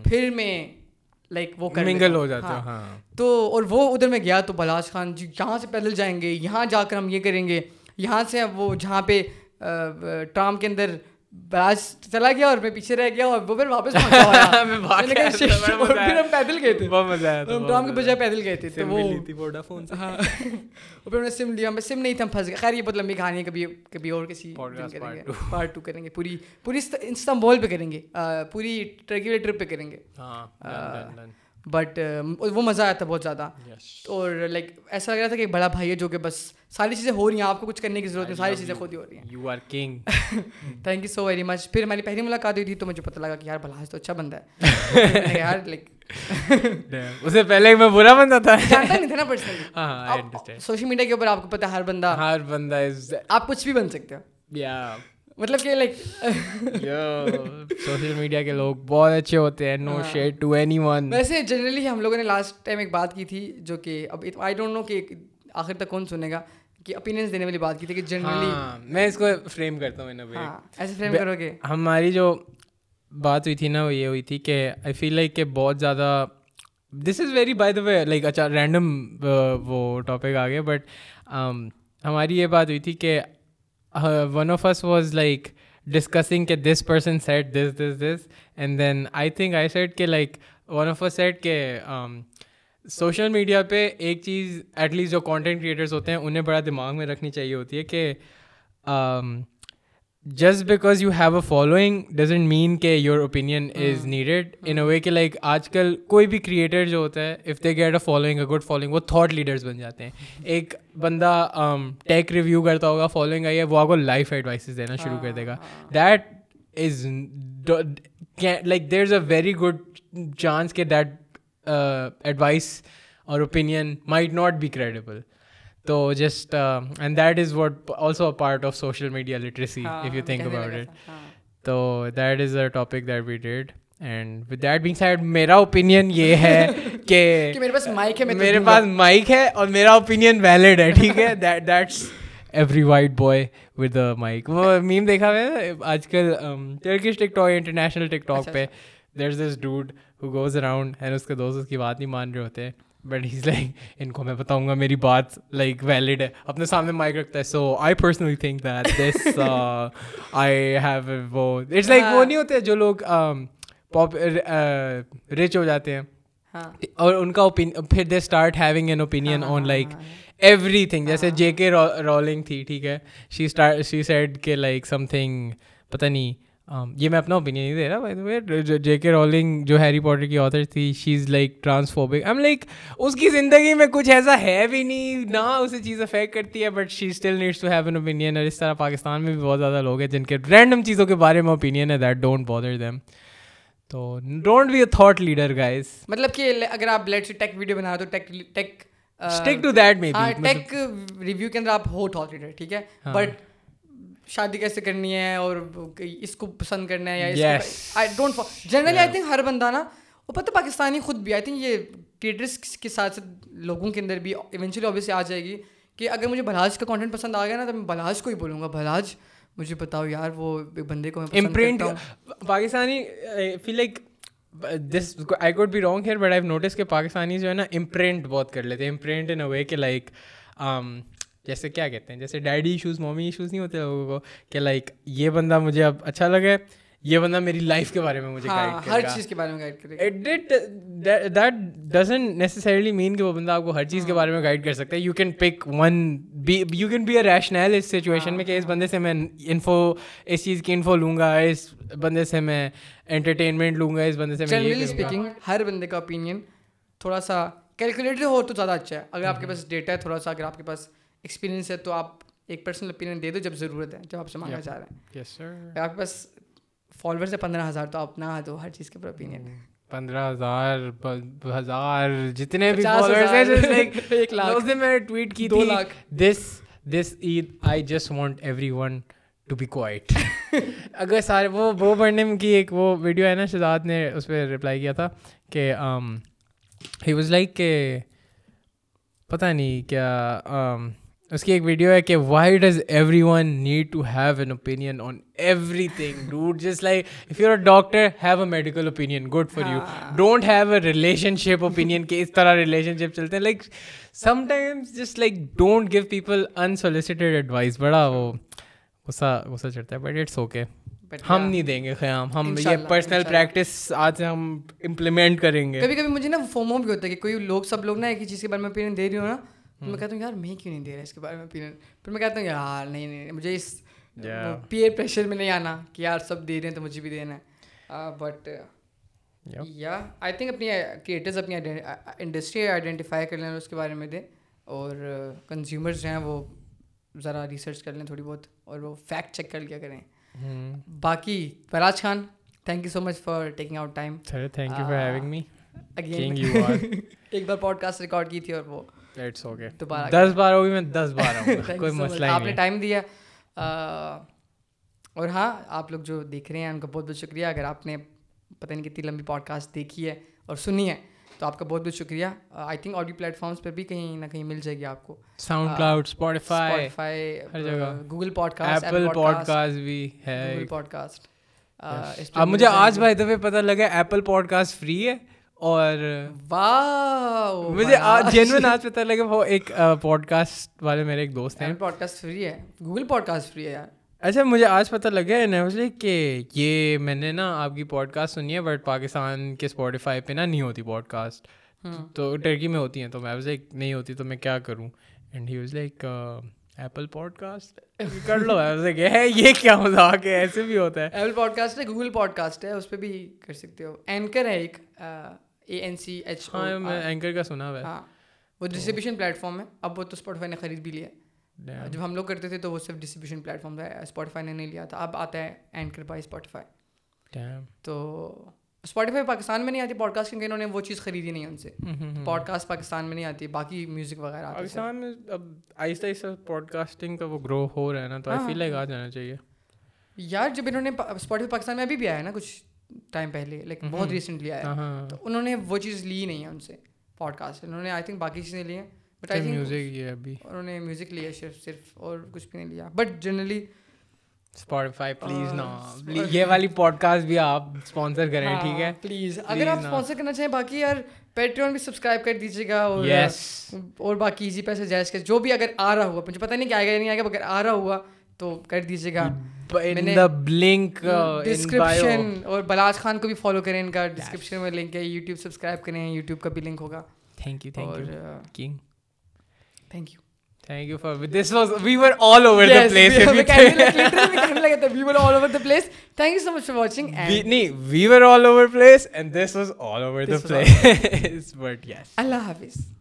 پھر میں لائک وہ منگل ہو جاتا ہاں۔ ہاں۔ تو اور وہ ادھر میں گیا تو بلاش خان جی یہاں سے پیدل جائیں گے یہاں جا کر ہم یہ کریں گے یہاں سے وہ جہاں پہ ٹرام کے اندر آج چلا گیا اور میں پیچھے رہ گیا اور وہ پھر واپس پھر ہم پیدل گئے تھے ہم ٹام کے بجائے پیدل گئے تھے تو وہ فون سے ہاں پھر ہم نے سم لیا میں سم نہیں تھا ہم پھنس گئے خیر یہ بہت لمبی کہانی ہے کبھی کبھی اور کسی پارٹ ٹو کریں گے پوری پوری استنبول پہ کریں گے پوری ٹرکی ٹرپ پہ کریں گے ہاں بٹ um, وہ مزہ آیا تھا بہت زیادہ اور لائک ایسا لگ رہا تھا کہ بڑا بھائی ہے جو کہ بس ساری چیزیں ہو رہی ہیں آپ کو کچھ کرنے کی ضرورت ساری چیزیں خود ہی ہو رہی ہیں you are king thank you so very much پھر ہماری پہلی ملاقات ہوئی تھی تو مجھے پتا لگا کہ یار تو اچھا بندہ ہے پہلے میں برا بندہ تھا سوشل میڈیا ہاں، ہاں، کے اوپر آپ کو پتا آپ کچھ بھی بن سکتے ہو مطلب کہ لائک سوشل میڈیا کے لوگ بہت اچھے ہوتے ہیں نو ٹو اینی ون ویسے جنرلی ہم لوگوں نے لاسٹ ٹائم ایک بات کی تھی جو کہ اب آئی ڈونٹ نو کہ آخر تک کون سنے گا کہ دینے والی بات کی تھی کہ جنرلی ہاں، میں اس کو فریم کرتا ہوں ہاں، ایسے فریم کرو گے ہماری جو بات ہوئی تھی نا وہ یہ ہوئی تھی کہ آئی فیل لائک کہ بہت زیادہ this is very by the way like اچھا رینڈم وہ ٹاپک آ گیا بٹ ہماری یہ بات ہوئی تھی کہ one of us was like discussing کہ this person said this this this and then I think I said کہ like one of us said کہ سوشل میڈیا پہ ایک چیز ایٹ لیسٹ جو کانٹینٹ کریٹرس ہوتے ہیں انہیں بڑا دماغ میں رکھنی چاہیے ہوتی ہے کہ just because you have a following doesn't mean کہ your opinion is needed in a way کہ لائک آج کل کوئی بھی کریٹر جو ہوتا ہے if they get a following a good following وہ تھاٹ لیڈرس بن جاتے ہیں ایک بندہ ٹیک ریویو کرتا ہوگا فالوئنگ آئی ہے وہ آپ کو لائف ایڈوائسز دینا شروع کر دے گا that is like there is a very good chance کہ دیٹ ایڈوائس اور opinion my not be credible تو just and that is what also a part of social media literacy if you think about it تو that is a topic that we did and with that being said میرا opinion یہ ہے کہ میرے پاس mic ہے میرے پاس mic ہے اور میرا اوپینین ویلڈ ہے ٹھیک ہے that's every white boy with mic وہ میم دیکھا میں آج کل Turkish TikTok international TikTok پہ that is is dude who goes around and اس کے دوست اس کی بات نہیں مان رہے ہوتے ہیں بٹ ہیز لائک ان کو میں بتاؤں گا میری بات لائک ویلڈ ہے اپنے سامنے مائک رکھتا ہے so I personally think that this I have وہ اٹس لائک وہ نہیں ہوتے جو لوگ رچ ہو جاتے ہیں اور ان کا اوپین پھر دے start having an opinion on like everything جیسے جے کے رولنگ تھی ٹھیک ہے she she said like something پتہ نہیں Um, یہ میں اپنا اوپینین نہیں دے رہا بھائی جے کے رولنگ جو ہیری پوٹر کی آتھر تھی she is like transphobic um like اس کی زندگی میں کچھ ایسا ہے بھی نہیں نہ اسے چیز افیکٹ کرتی ہے but she still needs to have an opinion اور اس طرح پاکستان میں بھی بہت زیادہ لوگ ہیں جن کے رینڈم چیزوں کے بارے میں اوپینین ہے دیٹ ڈونٹ بادر دیم تو don't be a thought leader guys مطلب کہ اگر آپ لیٹ سے ٹیک ویڈیو بنا تو tech tech stick to that میں ٹیک ریویو کے اندر آپ ہو تھاٹ لیڈر ٹھیک ہے بٹ ہاں. شادی کیسے کرنی ہے اور اس کو پسند کرنا ہے یا جنرلی آئی تھنک ہر بندہ نا وہ پتہ پاکستانی خود بھی آئی تھنک یہ کیٹرس کے ساتھ ساتھ لوگوں کے اندر بھی ایونچولی آبویسلی آ جائے گی کہ اگر مجھے بلاج کا کانٹینٹ پسند آ گیا نا تو میں بلاج کو ہی بولوں گا بلاج مجھے بتاؤ یار وہ بندے کو امپرنٹ پاکستانی فی like this I could be wrong here but I notice کہ پاکستانی جو ہے نا امپرنٹ بہت کر لیتے ہیں امپرنٹ ان اے وے کہ لائک um, جیسے کیا کہتے ہیں جیسے ڈیڈی ایشوز مومی ایشوز نہیں ہوتے لوگوں کو کہ لائک یہ بندہ مجھے اب اچھا لگے یہ بندہ میری لائف کے بارے میں مجھے ہاں، ہر چیز کے بارے میں گائڈ کرے دیٹ ڈزن نیسسریلی مین کہ وہ بندہ آپ کو ہر چیز کے ہاں۔ بارے میں گائڈ کر سکتا ہے you can pick one be you can be a rational اس سچویشن میں ہاں، کہ اس بندے سے میں انفو اس چیز کی انفو لوں گا اس بندے سے میں انٹرٹینمنٹ لوں گا اس بندے سے اسپیکنگ ہر بندے کا اوپینین تھوڑا سا کیلکولیٹر ہو تو زیادہ اچھا ہے اگر آپ کے پاس ڈیٹا ہے تھوڑا سا اگر آپ کے پاس ایکسپیرینس ہے تو آپ ایک پرسنل اوپینین دے دو جب ضرورت ہے جب آپ سے مانگا چاہ رہے ہیں آپ کے پاس فالوور سے پندرہ ہزار تو اوپینین پندرہ ہزار جتنے وہ پڑھنے کی ایک وہ ویڈیو ہے نا شہزاد نے اس پہ رپلائی کیا تھا کہ ہی واز لائک کہ پتا نہیں کیا um, اس کی ایک ویڈیو ہے کہ why does everyone need to have an opinion on everything dude just like if you are doctor have a medical opinion good for you don't have a relationship opinion کہ اس طرح relationship چلتے ہیں like sometimes just like don't give people unsolicited advice بڑا وہ غصہ غصہ چڑھتا ہے بٹ اٹس اوکے ہم نہیں دیں گے قیام ہم یہ پرسنل پریکٹس آج سے ہم امپلیمنٹ کریں گے کبھی کبھی مجھے نا فومو بھی ہوتا ہے کہ کوئی لوگ سب لوگ نا ایک ہی چیز کے بارے میں اوپینین دے رہی ہو نا میں کہتا ہوں یار میں کیوں نہیں دے رہا اس کے بارے میں اوپینین پھر میں کہتا ہوں یار نہیں نہیں مجھے اس پیئر پریشر میں نہیں آنا کہ یار سب دے رہے ہیں تو مجھے بھی دینا ہے بٹ یا آئی تھنک اپنی کریٹرز اپنی انڈسٹری آئیڈینٹیفائی کر لیں اس کے بارے میں دیں اور کنزیومرز جو ہیں وہ ذرا ریسرچ کر لیں تھوڑی بہت اور وہ فیکٹ چیک کر لیا کریں باقی Faraj Khan thank you so much for taking out time thank you for having me again ایک بار پوڈ کاسٹ ریکارڈ کی تھی اور وہ اور ہاں آپ لوگ جو دیکھ رہے ہیں ان کا بہت بہت شکریہ اگر آپ نے پتہ نہیں کتنی لمبی پوڈ کاسٹ دیکھی ہے اور سنی ہے تو آپ کا بہت بہت شکریہ I think audio platforms پہ بھی کہیں نہ کہیں مل جائے گی آپ کو SoundCloud Google podcast Apple podcast بھی ہے مجھے آج بھائی دفعہ پتہ لگا ایپل پوڈ کاسٹ فری ہے اور مجھے جینوئن آج پتہ لگا وہ ایک پوڈ کاسٹ والے میرے ایک دوست ہیں پوڈ کاسٹ فری ہے گوگل پوڈ کاسٹ فری ہے یار اچھا مجھے آج پتہ لگا ہے کہ یہ میں نے نا آپ کی پوڈ کاسٹ سنی ہے بٹ پاکستان کے اسپوٹیفائی پہ نا نہیں ہوتی پوڈ کاسٹ تو ٹرکی میں ہوتی ہیں تو میں ایک نہیں ہوتی تو میں کیا کروں and he was like Apple podcast کر لو ایسے کہ یہ کیا مذاق ہے ایسے بھی ہوتا ہے ایپل پوڈ کاسٹ ہے گوگل پوڈ کاسٹ ہے اس پہ بھی کر سکتے ہو اینکر ہے ایک A N C H anchor کا سنا ہوا ہے ہاں۔ وہ ڈسٹریبیوشن پلیٹفارم ہے اب وہ تو اسپوٹیفائی نے خرید بھی لیا جب ہم لوگ کرتے تھے تو وہ صرف ڈسٹریبیوشن پلیٹ فارم تھا اسپوٹیفائی نے نہیں لیا تھا اب آتا ہے اینکر بائی اسپوٹیفائی تو اسپوٹیفائی پاکستان میں نہیں آتی پوڈ کاسٹ کیونکہ انہوں نے وہ چیز خریدی نہیں ان سے پوڈ کاسٹ پاکستان میں نہیں آتی باقی میوزک وغیرہ پاکستان میں اب آہستہ آہستہ پوڈ کاسٹنگ کا وہ گرو ہو رہا ہے نا تو آئی فیل لائک آ جانا چاہیے یار جب انہوں نے اسپوٹیفائی پاکستان میں ابھی بھی آیا ہے نا کچھ ٹائم پہلے لائک بہت ریسنٹلی آیا ہاں، ہاں، ہاں. تو انہوں نے وہ چیز لی نہیں ہے ان سے پوڈ کاسٹ انہوں نے آئی تھنک باقی چیزیں لی ہیں بٹ آئی تھنک ابھی انہوں نے میوزک لیا صرف صرف اور کچھ بھی نہیں لیا بٹ جنرلی اسپوٹیفائی پلیز نا یہ والی پوڈ کاسٹ بھی آپ اسپانسر کریں ٹھیک ہے پلیز اگر آپ اسپانسر کرنا چاہیں باقی یار پیٹریون بھی سبسکرائب کر دیجیے گا اور اور باقی ایزی پیسے جائز کر جو بھی اگر آ رہا ہوا مجھے پتہ نہیں کہ آئے گا یا نہیں آئے گا اگر آ رہا ہوا تو کر دیجیے گا ڈسکرپشن uh, اور بلاج خان کو بھی فالو کریں ان کا ڈسکرپشن میں لنک ہے یوٹیوب سبسکرائب کریں یوٹیوب کا بھی لنک ہوگا تھینک یو اور thank you thank you for this was we were all over the place we can like we were all over the place thank you so much for watching and نی we were all over place and this was all over the place but yes اللہ حافظ